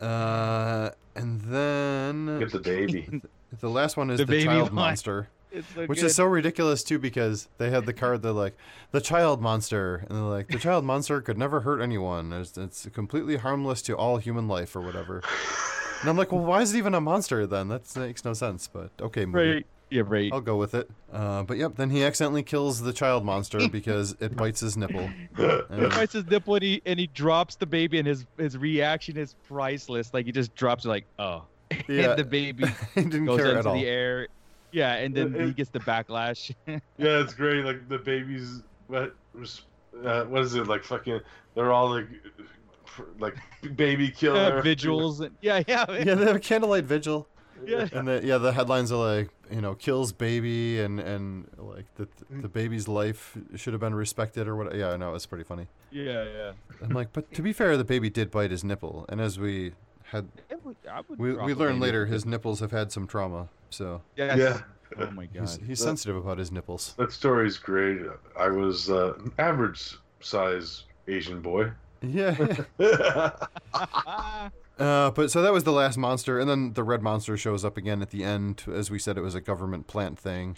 uh and then Get the baby. the last one is The the, baby child line. monster so which good. is so ridiculous too because they had the card they're like the child monster and they're like the child monster could never hurt anyone it's, it's completely harmless to all human life or whatever and i'm like well why is it even a monster then that makes no sense but okay movie. right. Yeah, right. I'll go with it. Uh, but yep, then he accidentally kills the child monster because it bites his nipple. He And- bites his nipple and he, and he drops the baby, and his his reaction is priceless. Like he just drops it, like oh, Yeah. and the baby didn't goes care into at all. the air. Yeah, and then It- he gets the backlash. Yeah, it's great. Like the babies, what, was- uh, what is it? Like fucking, they're all like, like baby killer Uh, vigils. And, yeah, yeah, Yeah, they have a candlelight vigil. yeah. And the, yeah, the headlines are like, you know, kills baby and and like the the baby's life should have been respected or what. Yeah, I know it's pretty funny. Yeah, yeah. I'm like, but to be fair, the baby did bite his nipple, and as we had would- would we we a learned later, his nipples have had some trauma, so Yes. Yeah. Oh my god. he's, he's sensitive about his nipples. That story's great. I was uh, an average size Asian boy. Yeah. Uh, but so that was the last monster, and then the red monster shows up again at the end. As we said, it was a government plant thing,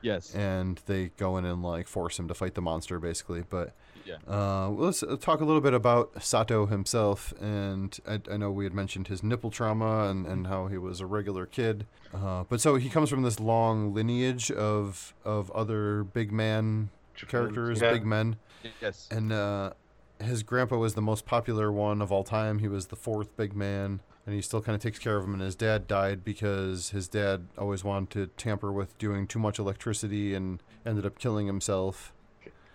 yes. and they go in and like force him to fight the monster, basically. But Yeah. uh, well, let's uh, talk a little bit about Sato himself. And I, I know we had mentioned his nipple trauma and, and how he was a regular kid. Uh, but so he comes from this long lineage of of other big man characters, Yeah. big men. Yes. And uh, his grandpa was the most popular one of all time. He was the fourth big man, and he still kind of takes care of him. And his dad died because his dad always wanted to tamper with doing too much electricity and ended up killing himself.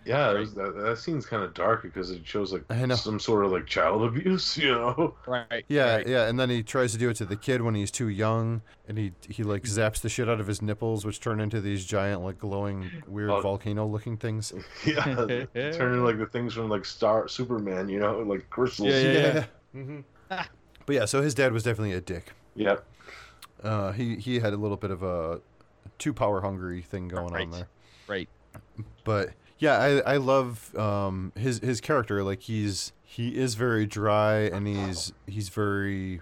Yeah, was- that, that scene's kind of dark because it shows like some sort of like child abuse, you know? Right. Yeah, right. yeah, and then he tries to do it to the kid when he's too young, and he he like zaps the shit out of his nipples, which turn into these giant like glowing weird Oh. volcano-looking things. Yeah, turning like the things from like Star Superman, you know, like crystals. Yeah, yeah, yeah. hmm But yeah, so his dad was definitely a dick. Yep. Uh, he he had a little bit of a too power hungry thing going Right. on there. Right. But Yeah, I I love um his his character. Like he's he is very dry and he's he's very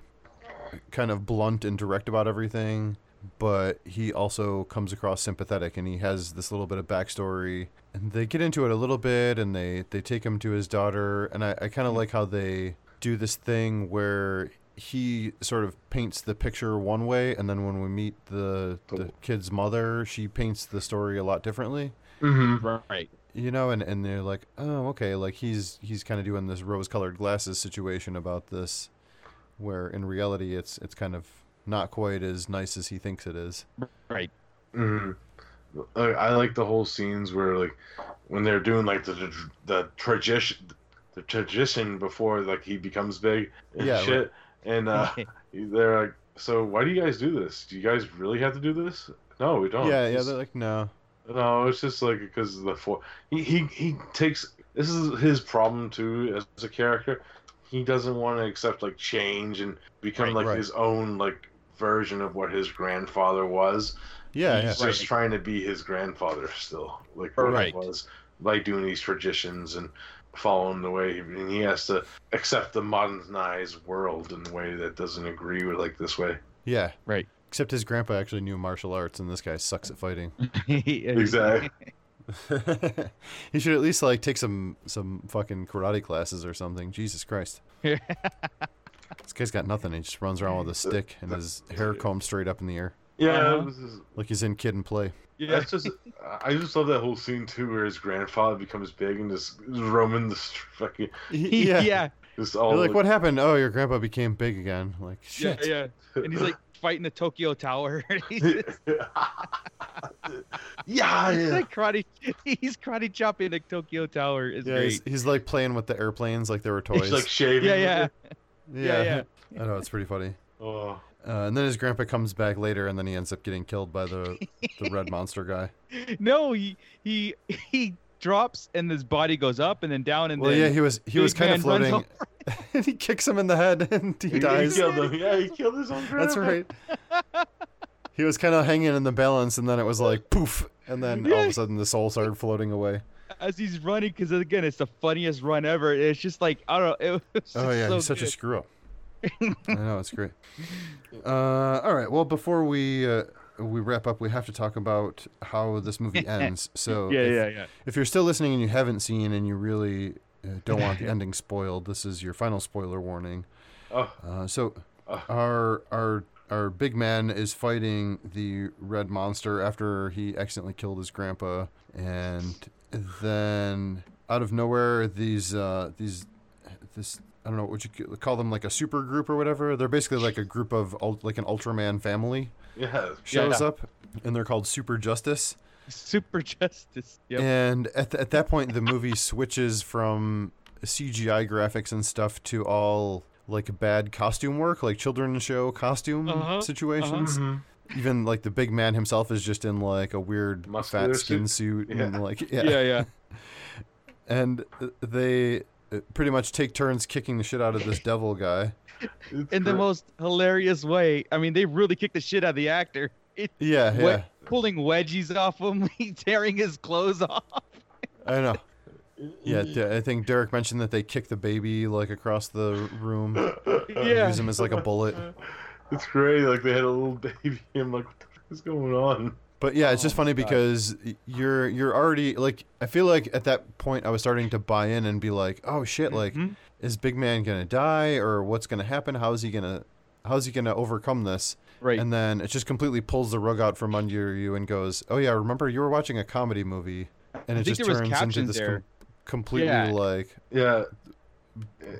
kind of blunt and direct about everything, but he also comes across sympathetic and he has this little bit of backstory. And they get into it a little bit and they they take him to his daughter and I, I kind of like how they do this thing where he sort of paints the picture one way and then when we meet the the kid's mother, she paints the story a lot differently Mm-hmm. Right. You know and, and they're like oh okay like he's he's kind of doing this rose colored glasses situation about this where in reality it's it's kind of not quite as nice as he thinks it is. Right. Mm-hmm. I, I like the whole scenes where like when they're doing like the the tradition the tradition before like he becomes big and Yeah, shit and uh they're like so why do you guys do this? Do you guys really have to do this? No we don't. Yeah yeah they're like no no it's just like because of the four. he, he he takes this is his problem too as a character he doesn't want to accept like change and become Right, like right. his own like version of what his grandfather was yeah he's yeah just trying to be his grandfather still, like what Right. he was, by doing these traditions and following the way, and he has to accept the modernized world in a way that doesn't agree with like this way. yeah Right. Except his grandpa actually knew martial arts and this guy sucks at fighting Exactly. he should at least like take some some fucking karate classes or something jesus christ this guy's got nothing he just runs around with a stick and his hair combed straight up in the air Yeah, Uh-huh. this is- like he's in Kid 'n Play Yeah. that's just. I just love that whole scene too, where his grandfather becomes big and just roaming the st- fucking yeah. yeah. just all You're like, what happened? Oh, your grandpa became big again. Like, Yeah. shit. Yeah. And he's like fighting the Tokyo Tower. he's, yeah, he's yeah. like karate. He's karate chopping the Tokyo Tower. It's Yeah, great. he's, he's like playing with the airplanes like they were toys. He's like shaving. yeah. Yeah. yeah, yeah, I know it's pretty funny. Oh, Uh, and then his grandpa comes back later, and then he ends up getting killed by the the red monster guy. No, he he he drops and his body goes up and then down and Well, then yeah, he was he was kind of floating, and he kicks him in the head, and he, he, dies. he killed him. Yeah, he killed his own grandpa. That's right. He was kind of hanging in the balance, and then it was like poof, and then all of a sudden the soul started floating away. as he's running because again it's the funniest run ever. It's just like I don't know. It was Oh just yeah, so he's such a screw up. I know it's great. Uh, all right, well before we uh, we wrap up, we have to talk about how this movie ends. So Yeah, if, yeah, yeah. If you're still listening and you haven't seen and you really uh, don't want the ending spoiled, this is your final spoiler warning. Oh. Uh, so our our our big man is fighting the red monster after he accidentally killed his grandpa, and then out of nowhere, these uh, these this I don't know what you call them, like a super group or whatever. They're basically like a group of like an Ultraman family Yeah. shows Yeah. up, and they're called Super Justice. Super Justice. Yep. And at, th- at that point, the movie switches from CGI graphics and stuff to all like bad costume work, like children's show costume Uh-huh, situations. Even like the big man himself is just in like a weird Muscular fat skin suit? suit, and like yeah, yeah. yeah. and they uh, pretty much take turns kicking the shit out of this devil guy. It's In the most hilarious way. I mean, they really kicked the shit out of the actor. It, Yeah, we- yeah, pulling wedgies off him, tearing his clothes off. I know. Yeah, I think Derek mentioned that they kicked the baby like across the room, Yeah. use him as like a bullet. It's great. Like they had a little baby. I'm like, what the fuck is going on? But yeah, it's Oh just funny because you're you're already like I feel like at that point I was starting to buy in and be like, oh shit, like Mm-hmm. Is Big Man gonna die or what's gonna happen? How is he gonna how is he gonna overcome this? Right. And then it just completely pulls the rug out from under you and goes, oh yeah, remember you were watching a comedy movie, and it just turns into this com- completely Yeah. like Yeah.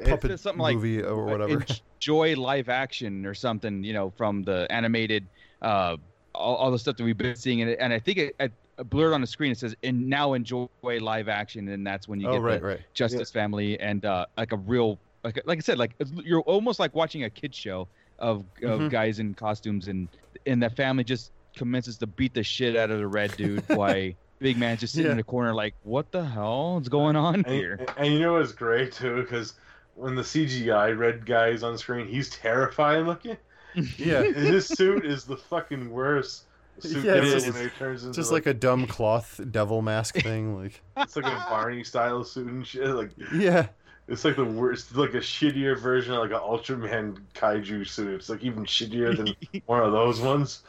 puppet says something like, movie or whatever. Enjoy live action or something, you know, from the animated, uh, all, all the stuff that we've been seeing. And, and I think it, it blurred on the screen. It says, and now enjoy live action. And that's when you oh get right, the right. Justice Family and uh, like a real, like like I said, like you're almost like watching a kid show of, of Mhm. guys in costumes, and and that family just commences to beat the shit out of the red dude. Why Big Man's just sitting Yeah. in the corner, like, what the hell is going on And, here? and you know what's great too? Because when the CGI red guy is on screen, he's terrifying looking. Yeah. His suit is the fucking worst. Suit Yeah, it's when just- he turns into Just like a dumb cloth devil mask thing, like it's like a Barney style suit and shit. Like yeah, it's like the worst, like a shittier version of like an Ultraman kaiju suit. It's like even shittier than one of those ones.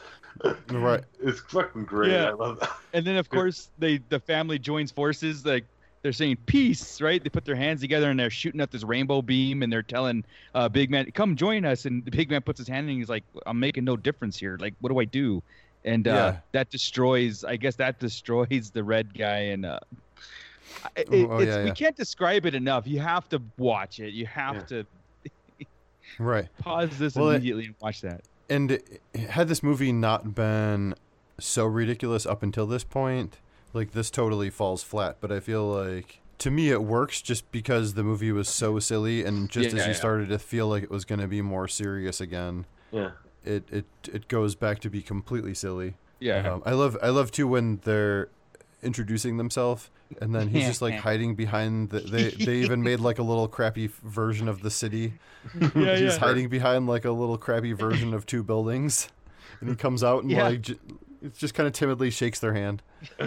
right. It's fucking great. Yeah. I love that. And then of course they the family joins forces like they're saying peace, right? They put their hands together and they're shooting at this rainbow beam and they're telling uh, Big Man, "Come join us." And the Big Man puts his hand in and he's like, "I'm making no difference here. Like, what do I do?" And uh, Yeah. that destroys. I guess that destroys the red guy. And uh, it, Oh, it's, yeah, we can't describe it enough. You have to watch it. You have to right. pause this Well, it- immediately and watch that. And it- had this movie not been so ridiculous up until this point, like this totally falls flat. But I feel like to me it works just because the movie was so silly, and just Yeah, as you yeah. started to feel like it was going to be more serious again, Yeah. It it it goes back to be completely silly. Yeah. Um, I love I love too when they're introducing themselves and then he's just like hiding behind the they they even made like a little crappy f- version of the city. Yeah, he's yeah. hiding behind like a little crappy version of two buildings. And he comes out and Yeah. like j- it just kind of timidly shakes their hand.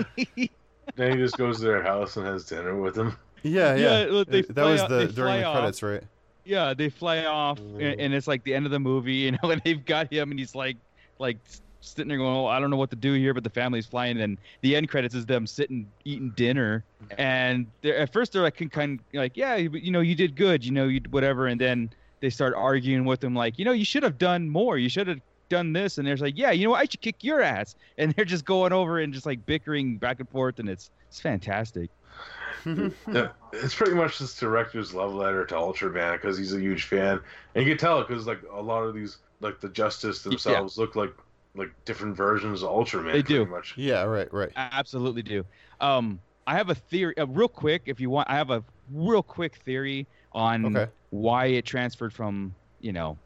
Then he just goes to their house and has dinner with them. Yeah, yeah. Yeah, they that was the during fly the off. credits, right? Yeah, they fly off, Mm. and, and it's like the end of the movie, you know, and they've got him, and he's like, like sitting there going, "Oh, I don't know what to do here," but the family's flying, and the end credits is them sitting eating dinner, and they're at first they're like kind of like, "Yeah, you you know, you did good, you know, you whatever," and then they start arguing with him, like, "You know, you should have done more, you should have." done this and they're like yeah you know what? i should kick your ass and they're just going over and just like bickering back and forth and it's it's fantastic it's pretty much this director's love letter to Ultraman because he's a huge fan, and you can tell because like a lot of these, like the Justice themselves, look like like different versions of Ultraman. They do. much. Yeah, right, right. absolutely do um i have a theory uh, real quick if you want i have a real quick theory on Okay. why it transferred from you know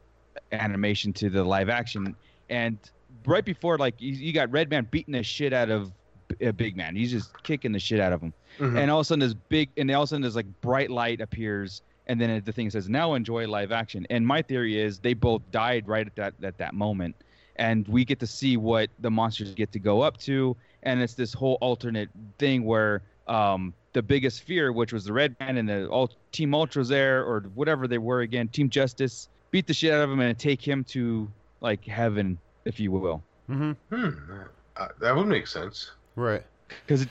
animation to the live action and right before like you, you got red man beating the shit out of B- uh, big man. He's just kicking the shit out of him. Mhm. and all of a sudden this big and all of a sudden this like bright light appears and then the thing says now enjoy live action. And my theory is they both died right at that at that moment. And we get to see what the monsters get to go up to. And it's this whole alternate thing where um the biggest fear which was the red man and the all team ultras there or whatever they were again team justice beat the shit out of him and take him to like heaven if you will. Mm-hmm. Hmm, uh, that would make sense. Right. because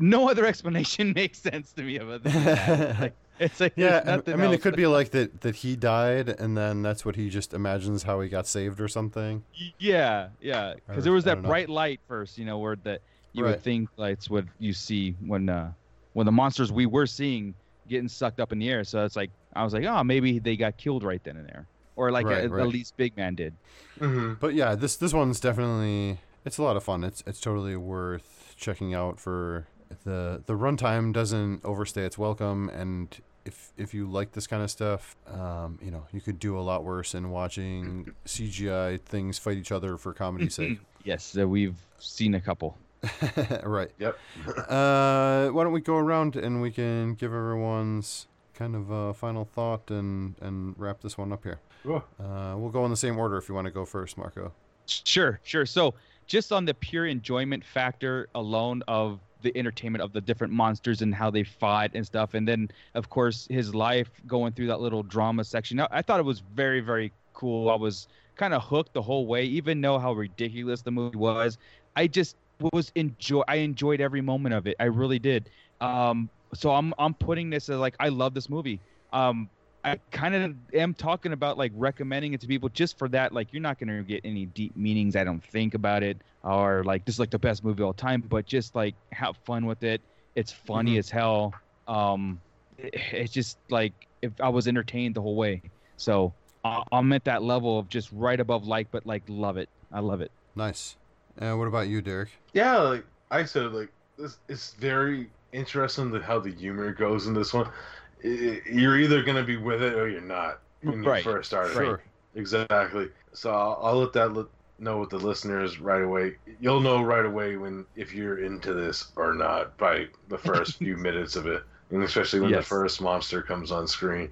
no other explanation makes sense to me about that. like, it's like Yeah, I- nothing I mean, it could be like that that he died, and then that's what he just imagines how he got saved or something. Yeah, yeah. Because there was that don't know. bright light first, you know, where that you Right. would think that's what you see when uh when the monsters we were seeing getting sucked up in the air. So it's like I was like, oh, maybe they got killed right then and there, or like Right, at, right. at least Big Man did. Mm-hmm. But yeah, this this one's definitely it's a lot of fun. It's it's totally worth checking out for the the runtime doesn't overstay its welcome and if if you like this kind of stuff, um, you know, you could do a lot worse in watching CGI things fight each other for comedy's sake. Yes, uh, we've seen a couple. right. Yep. Uh, why don't we go around and we can give everyone's kind of uh, final thought and and wrap this one up here. Cool. Uh, we'll go in the same order if you want to go first, Marco. Sure, sure. So just on the pure enjoyment factor alone of the entertainment of the different monsters and how they fought and stuff, and then of course his life going through that little drama section. I, I thought it was very, very cool. I was kind of hooked the whole way, even know how ridiculous the movie was. I just was enjoy. I enjoyed every moment of it. I really did. Um, so I'm I'm putting this as like I love this movie. Um, I kind of am talking about like recommending it to people just for that. Like, you're not going to get any deep meanings, I don't think, about it, or like this is like the best movie of all time. But just like have fun with it. It's funny Mhm. as hell. Um, it- it's just like if I was entertained the whole way. So I- I'm at that level of just right above like, but like love it. I love it. Nice. And what about you, Derek? Yeah, like I said, like this, it's very interesting that how the humor goes in this one. You're either gonna be with it or you're not when you Right. first start. it. Sure. Exactly. So I'll, I'll let that li- know with the listeners right away. You'll know right away when if you're into this or not by the first few minutes of it, and especially when the first monster comes on screen.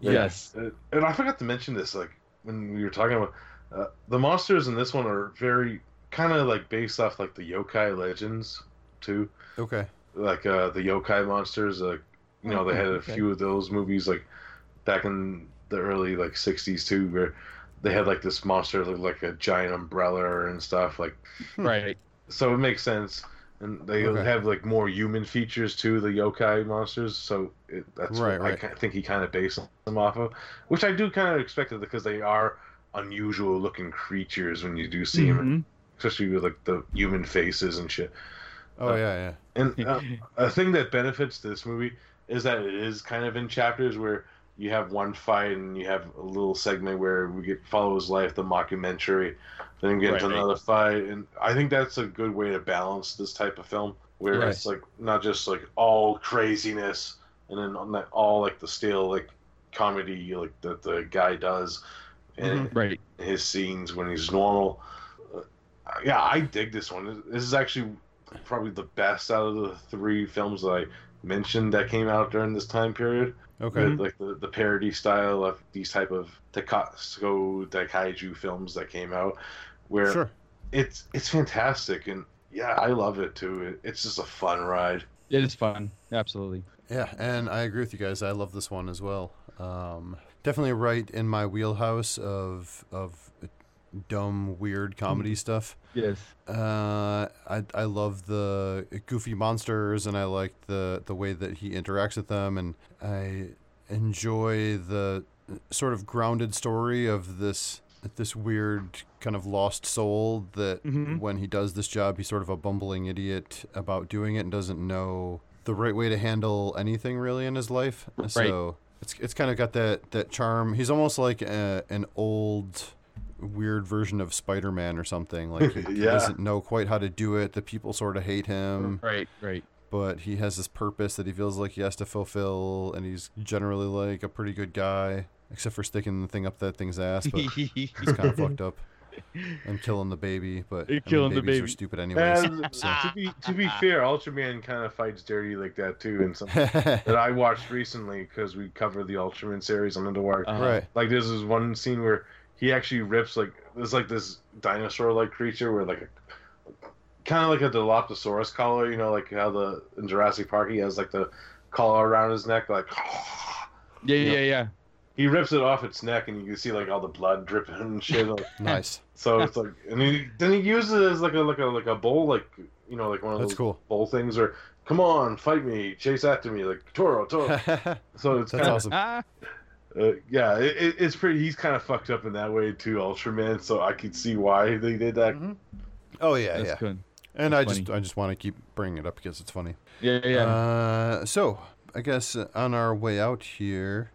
Yes. Uh, And I forgot to mention this, like when we were talking about uh, the monsters in this one are very kind of like based off like the yokai legends too. Okay. Like uh the yokai monsters. Like you know they had a Okay. few of those movies like back in the early like '60s too, where they had like this monster that looked like a giant umbrella and stuff. Like Right. so it makes sense. And they Okay. have like more human features too, the yokai monsters. So it, that's Right, what I right. ki- think he kind of based them off of, which I do kind of expect it because they are unusual looking creatures when you do see them, Mhm. especially with like the human faces and shit. Oh Uh, yeah, yeah. And uh, a thing that benefits this movie is that it is kind of in chapters where you have one fight and you have a little segment where we get follow his life, the mockumentary, then get into another fight, and I think that's a good way to balance this type of film, where Right. it's like not just like all craziness and then on that all like the stale like comedy like that the guy does, and Right. his scenes when he's normal. Uh, yeah, I dig this one. This is actually probably the best out of the three films that I mentioned that came out during this time period. Okay. With, like the, the parody style of these type of tokusatsu Daikaiju films that came out, where Sure. it's it's fantastic and yeah, I love it too. It, it's just a fun ride. It is fun. Absolutely. Yeah, and I agree with you guys. I love this one as well. Um, definitely right in my wheelhouse of of dumb, weird comedy stuff. Yes. Uh, I I love the goofy monsters, and I like the the way that he interacts with them, and I enjoy the sort of grounded story of this this weird kind of lost soul that Mhm. when he does this job, he's sort of a bumbling idiot about doing it and doesn't know the right way to handle anything really in his life. So it's it's kind of got that that charm. He's almost like a, an old weird version of Spider-Man or something. Like he, he Yeah. doesn't know quite how to do it. The people sort of hate him, Right. Right. but he has this purpose that he feels like he has to fulfill, and he's generally like a pretty good guy, except for sticking the thing up that thing's ass. But he's kind of fucked up. And killing the baby, but I mean, Killing the babies are stupid anyways. And so. to be to be fair, Ultraman kind of fights dirty like that too, and something that I watched recently because we covered the Ultraman series on Underwater. Uh-huh. Right. Like there's this one scene where he actually rips like there's like this dinosaur-like creature where like a kind of like a Dilophosaurus collar, you know, like how the in Jurassic Park he has like the collar around his neck, like Yeah. Yeah. Yeah. he rips it off its neck and you can see like all the blood dripping and shit. Like, nice. so it's like, and he, then he uses it as like a like a like a bowl, like you know, like one of That's those cool. bowl things, or come on, fight me, chase after me, like Toro, Toro. so it's That's kind of, awesome. Ah. Uh, yeah, it, it- it's pretty. He's kind of fucked up in that way too, Ultraman. So I could see why they did that. Oh yeah, That's yeah. good. And I That's just I just want to keep bringing it up because it's funny. Yeah. Yeah. Uh, so I guess uh, on our way out here,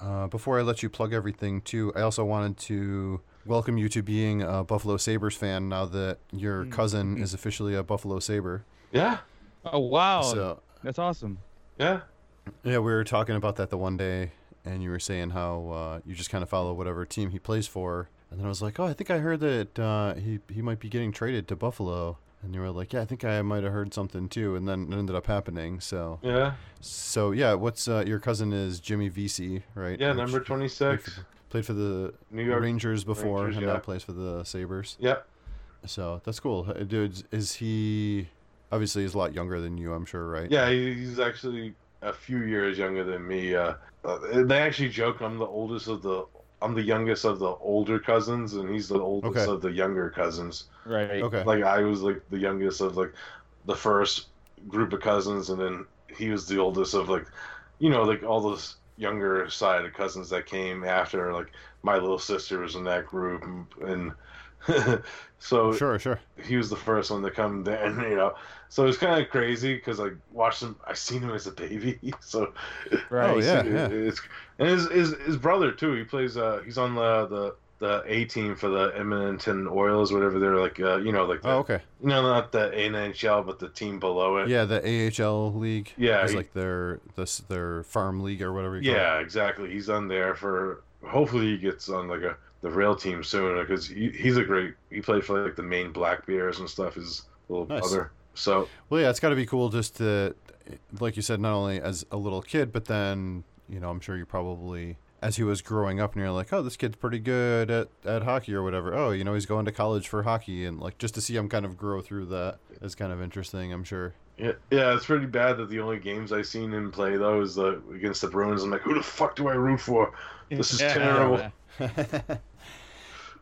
uh, before I let you plug everything too, I also wanted to welcome you to being a Buffalo Sabres fan now that your cousin is officially a Buffalo Sabre. Yeah, oh wow. So That's awesome. yeah, yeah, we were talking about that the one day, and you were saying how uh, you just kind of follow whatever team he plays for, and then I was like, oh, I think I heard that uh, he he might be getting traded to Buffalo. And you were like, yeah, I think I might have heard something too, and then it ended up happening. So, yeah, So yeah, what's uh, your cousin is Jimmy Vesey, right? yeah. Which Number twenty six. played for the New York Rangers before, Rangers, and yeah. now plays for the Sabres. Yep. So that's cool. Dude, is he obviously he's a lot younger than you? I'm sure, right? Yeah, he's actually a few years younger than me. Uh, uh, they actually joke I'm the oldest of the. I'm the youngest of the older cousins, and he's the oldest Okay. of the younger cousins. Right. Okay. Like I was like the youngest of like the first group of cousins, and then he was the oldest of like, you know, like all those younger side of cousins that came after. Like my little sister was in that group, and, and so Sure, sure. he was the first one to come then, you know. So it's kind of crazy because I watched him. I seen him as a baby, so Right. Oh, yeah, it- yeah. It's, and his, his his brother too. He plays. Uh, he's on the the the A team for the Edmonton Oilers, whatever they're like. Uh, you know, like the, Oh, okay. you know, not the NHL, but the team below it. Yeah, the AHL league. Yeah, it's he- like their this their farm league or whatever. You call Yeah, exactly. He's on there for. Hopefully, he gets on like a the real team soon because he, he's a great. He played for like the Maine Black Bears and stuff. His little Nice. brother. So. Well, yeah, it's got to be cool just to, like you said, not only as a little kid, but then you know, I'm sure you probably as he was growing up, and you're like, oh, this kid's pretty good at, at hockey or whatever. Oh, you know, he's going to college for hockey, and like just to see him kind of grow through that is kind of interesting. I'm sure. Yeah, yeah, it's pretty bad that the only games I've seen him play though is the against the Bruins. I'm like, who the fuck do I root for? This is Yeah. terrible.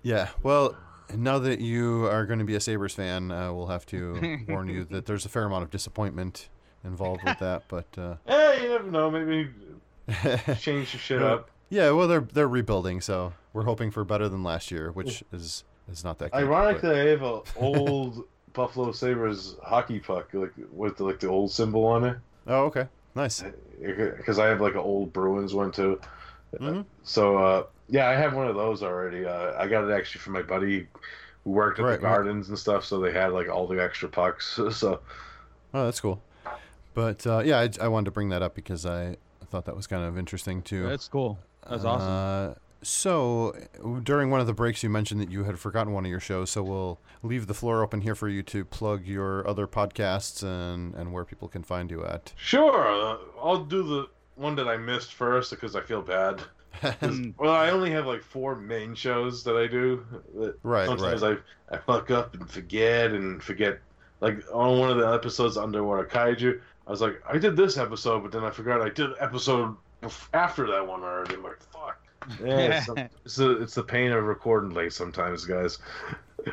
Yeah. Well, now that you are going to be a Sabres fan, uh, we'll have to warn you that there's a fair amount of disappointment involved with that. But uh, Eh, you never know. Maybe change the shit up. yeah, well, they're they're rebuilding, so we're hoping for better than last year, which is is not that. Good, Ironically, I have an old Buffalo Sabres hockey puck, like with the, like the old symbol on it, oh, okay, nice. because I have like an old Bruins one too. Mhm. So uh, yeah, I have one of those already. Uh, I got it actually from my buddy who worked at Right, the right. gardens and stuff. So they had like all the extra pucks. So Oh, that's cool. But uh, yeah, I, I wanted to bring that up because I thought that was kind of interesting too. That's cool. That's awesome. Uh, so during one of the breaks, you mentioned that you had forgotten one of your shows. So we'll leave the floor open here for you to plug your other podcasts and and where people can find you at. sure, uh, I'll do the one that I missed first because I feel bad. 'Cause- well, I only have like four main shows that I do. that Right, Sometimes I I fuck up and forget and forget. Like on one of the episodes Underwater Kaiju, I was like, I did this episode, but then I forgot I did episode after that one already. I'm like, fuck. Yeah, it's, it's, the, it's the pain of recording late sometimes, guys.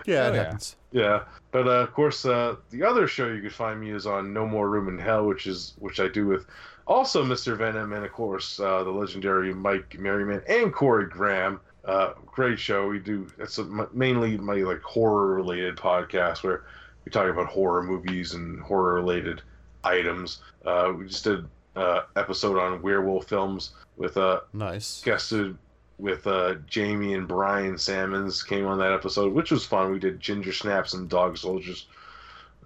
Yeah, it Oh, yeah. Yeah, but uh, of course, uh, the other show you could find me is on No More Room in Hell, which is which I do with also Mr. Venom and of course uh, the legendary Mike Merriman and Corey Graham. Uh, great show. We do it's a, mainly my like horror related podcast where we talk about horror movies and horror related items. Uh, we just did uh, episode on werewolf films with uh, Nice. guested with uh, Jamie and Brian Salmons came on that episode, which was fun. We did Ginger Snaps and Dog Soldiers,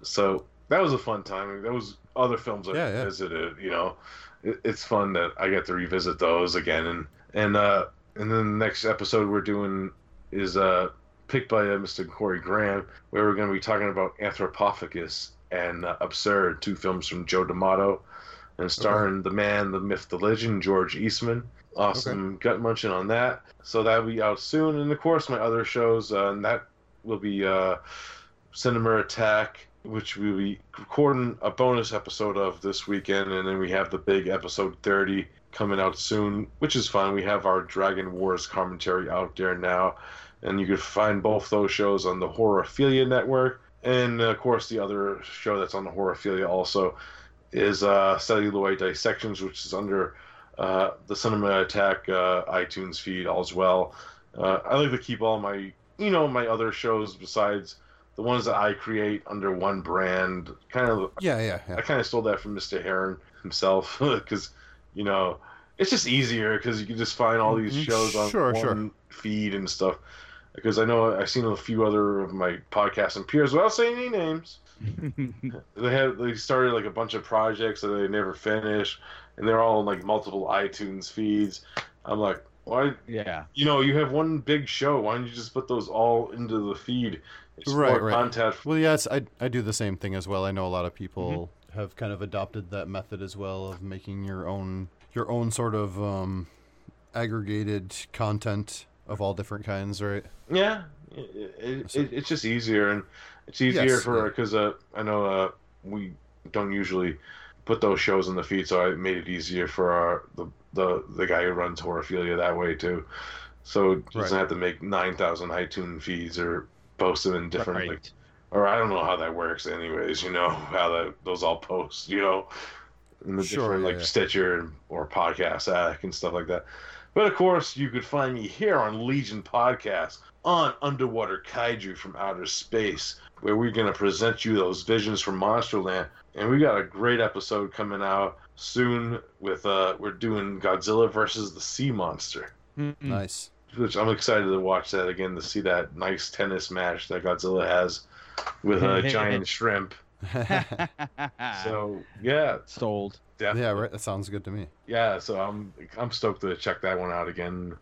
so that was a fun time. That was other films I Yeah, yeah. visited. You know, it, it's fun that I get to revisit those again. And and uh, and then the next episode we're doing is uh, picked by uh, Mr. Corey Graham, where we're going to be talking about Anthropophagus and uh, Absurd, two films from Joe D'Amato, and starring the man, the myth, the legend, George Eastman. Awesome gut munching on that. So that'll be out soon. And of course, my other shows, uh, and that will be uh, Cinema Attack, which we'll be recording a bonus episode of this weekend. And then we have the big episode 30 coming out soon, which is fun. We have our Dragon Wars commentary out there now. And you can find both those shows on the Horrorphilia Network. And of course, the other show that's on the Horrorphilia also is uh, Celluloid Dissections, which is under uh, the Cinema Attack uh, iTunes feed all as well. Uh, I like to keep all my, you know, my other shows besides the ones that I create under one brand. Kind of, Yeah, yeah, yeah. I kind of stole that from Mr. Heron himself because, you know, it's just easier because you can just find all these Mhm. shows on Sure, one sure. feed and stuff. Because I know I've seen a few other of my podcasts and peers without saying any names. they had they started like a bunch of projects that they never finished, and they're all in like multiple iTunes feeds. I'm like, why? yeah. You know, you have one big show. Why don't you just put those all into the feed? It's Right, right. content. Well, yes, I I do the same thing as well. I know a lot of people Mm-hmm. have kind of adopted that method as well of making your own your own sort of um, aggregated content of all different kinds, right? Yeah, it, it, it, it's just easier, and it's easier Yes, for yeah. because uh, I know uh, we don't usually put those shows in the feed, so I made it easier for our the the, the guy who runs Horrorphilia that way too. So it doesn't Right. have to make nine thousand iTunes feeds or post them in different like or I don't know how that works anyways, you know, how that those all post, you know, in the Sure, different yeah, like yeah. Stitcher or Podcast Addict and stuff like that. But of course, you could find me here on Legion Podcast on Underwater Kaiju from Outer Space, where we're going to present you those visions from Monsterland. And we got a great episode coming out soon with uh we're doing Godzilla versus the Sea Monster Nice. Which I'm excited to watch that again to see that nice tennis match that Godzilla has with a giant shrimp. So yeah, Sold. definitely. Yeah, right. That sounds good to me. Yeah, so I'm I'm stoked to check that one out again,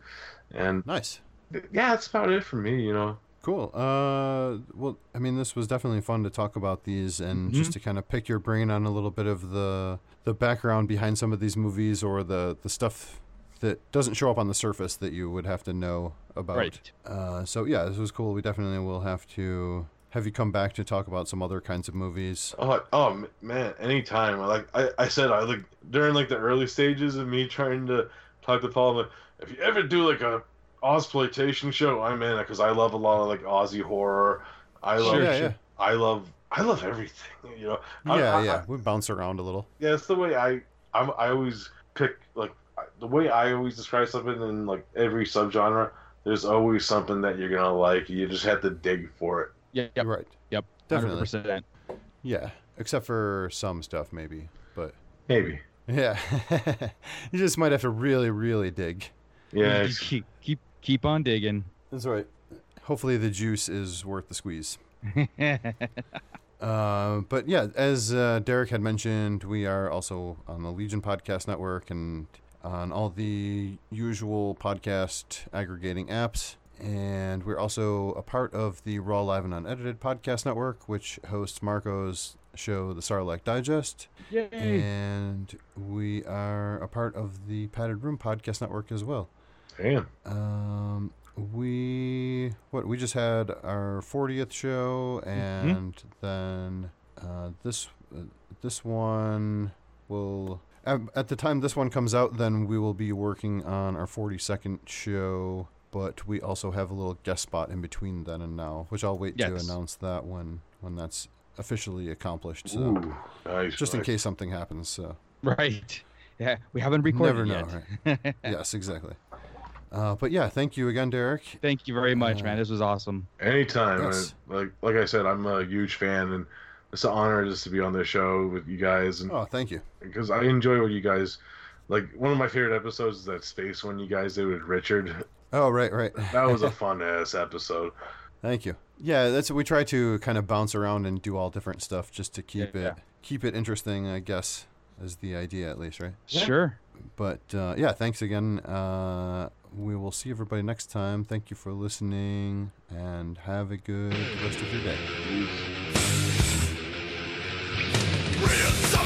and Nice. yeah, that's about it for me. You know. Cool. Uh, well, I mean, this was definitely fun to talk about these and just to kind of pick your brain on a little bit of the the background behind some of these movies or the the stuff that doesn't show up on the surface that you would have to know about. Right. Uh, so yeah, this was cool. We definitely will have to have you come back to talk about some other kinds of movies. Oh, oh man, anytime. Like I, I said, I like during like the early stages of me trying to talk to Paul. I'm like, if you ever do like a Ozploitation show, I'm in it because I love a lot of like Aussie horror. I love, Sure, yeah, yeah. I love, I love everything. You know. I- yeah, I- yeah, we bounce around a little. Yeah, it's the way I I'm, I always pick like I- the way I always describe something in like every subgenre. There's always something that you're gonna like. You just have to dig for it. Yeah, yep, Right. yep, Definitely. 100%. Yeah, except for some stuff maybe, but Maybe. yeah, you just might have to really, really dig. Yeah. You keep keep keep on digging. That's right. Hopefully, the juice is worth the squeeze. Uh, but yeah, as uh, Derek had mentioned, we are also on the Legion Podcast Network and on all the usual podcast aggregating apps. And we're also a part of the Raw Live and Unedited Podcast Network, which hosts Marco's show, The Sarlacc Digest. Yay. And we are a part of the Padded Room Podcast Network as well. Damn. Um, we what we just had our 40th show, and then uh, this uh, this one will at, at the time this one comes out, then we will be working on our 42nd show. But we also have a little guest spot in between then and now, which I'll wait to announce that when when that's officially accomplished. So Ooh, nice. just in case something happens. So Right. Yeah, we haven't recorded never know. yet. Right? yes, exactly. Uh, but yeah, thank you again, Derek. Thank you very much, Uh, man. This was awesome. Anytime. Yes. Like like I said, I'm a huge fan, and it's an honor just to be on this show with you guys, and Oh, thank you. because I enjoy what you guys like. One of my favorite episodes is that space one you guys did with Richard. Oh, right, right. That was a fun ass episode. Thank you. Yeah, that's we try to kind of bounce around and do all different stuff just to keep Yeah. it keep it interesting. I guess is the idea at least, right? Sure. But uh, yeah, thanks again. Uh, we will see everybody next time. Thank you for listening, and have a good rest of your day. Real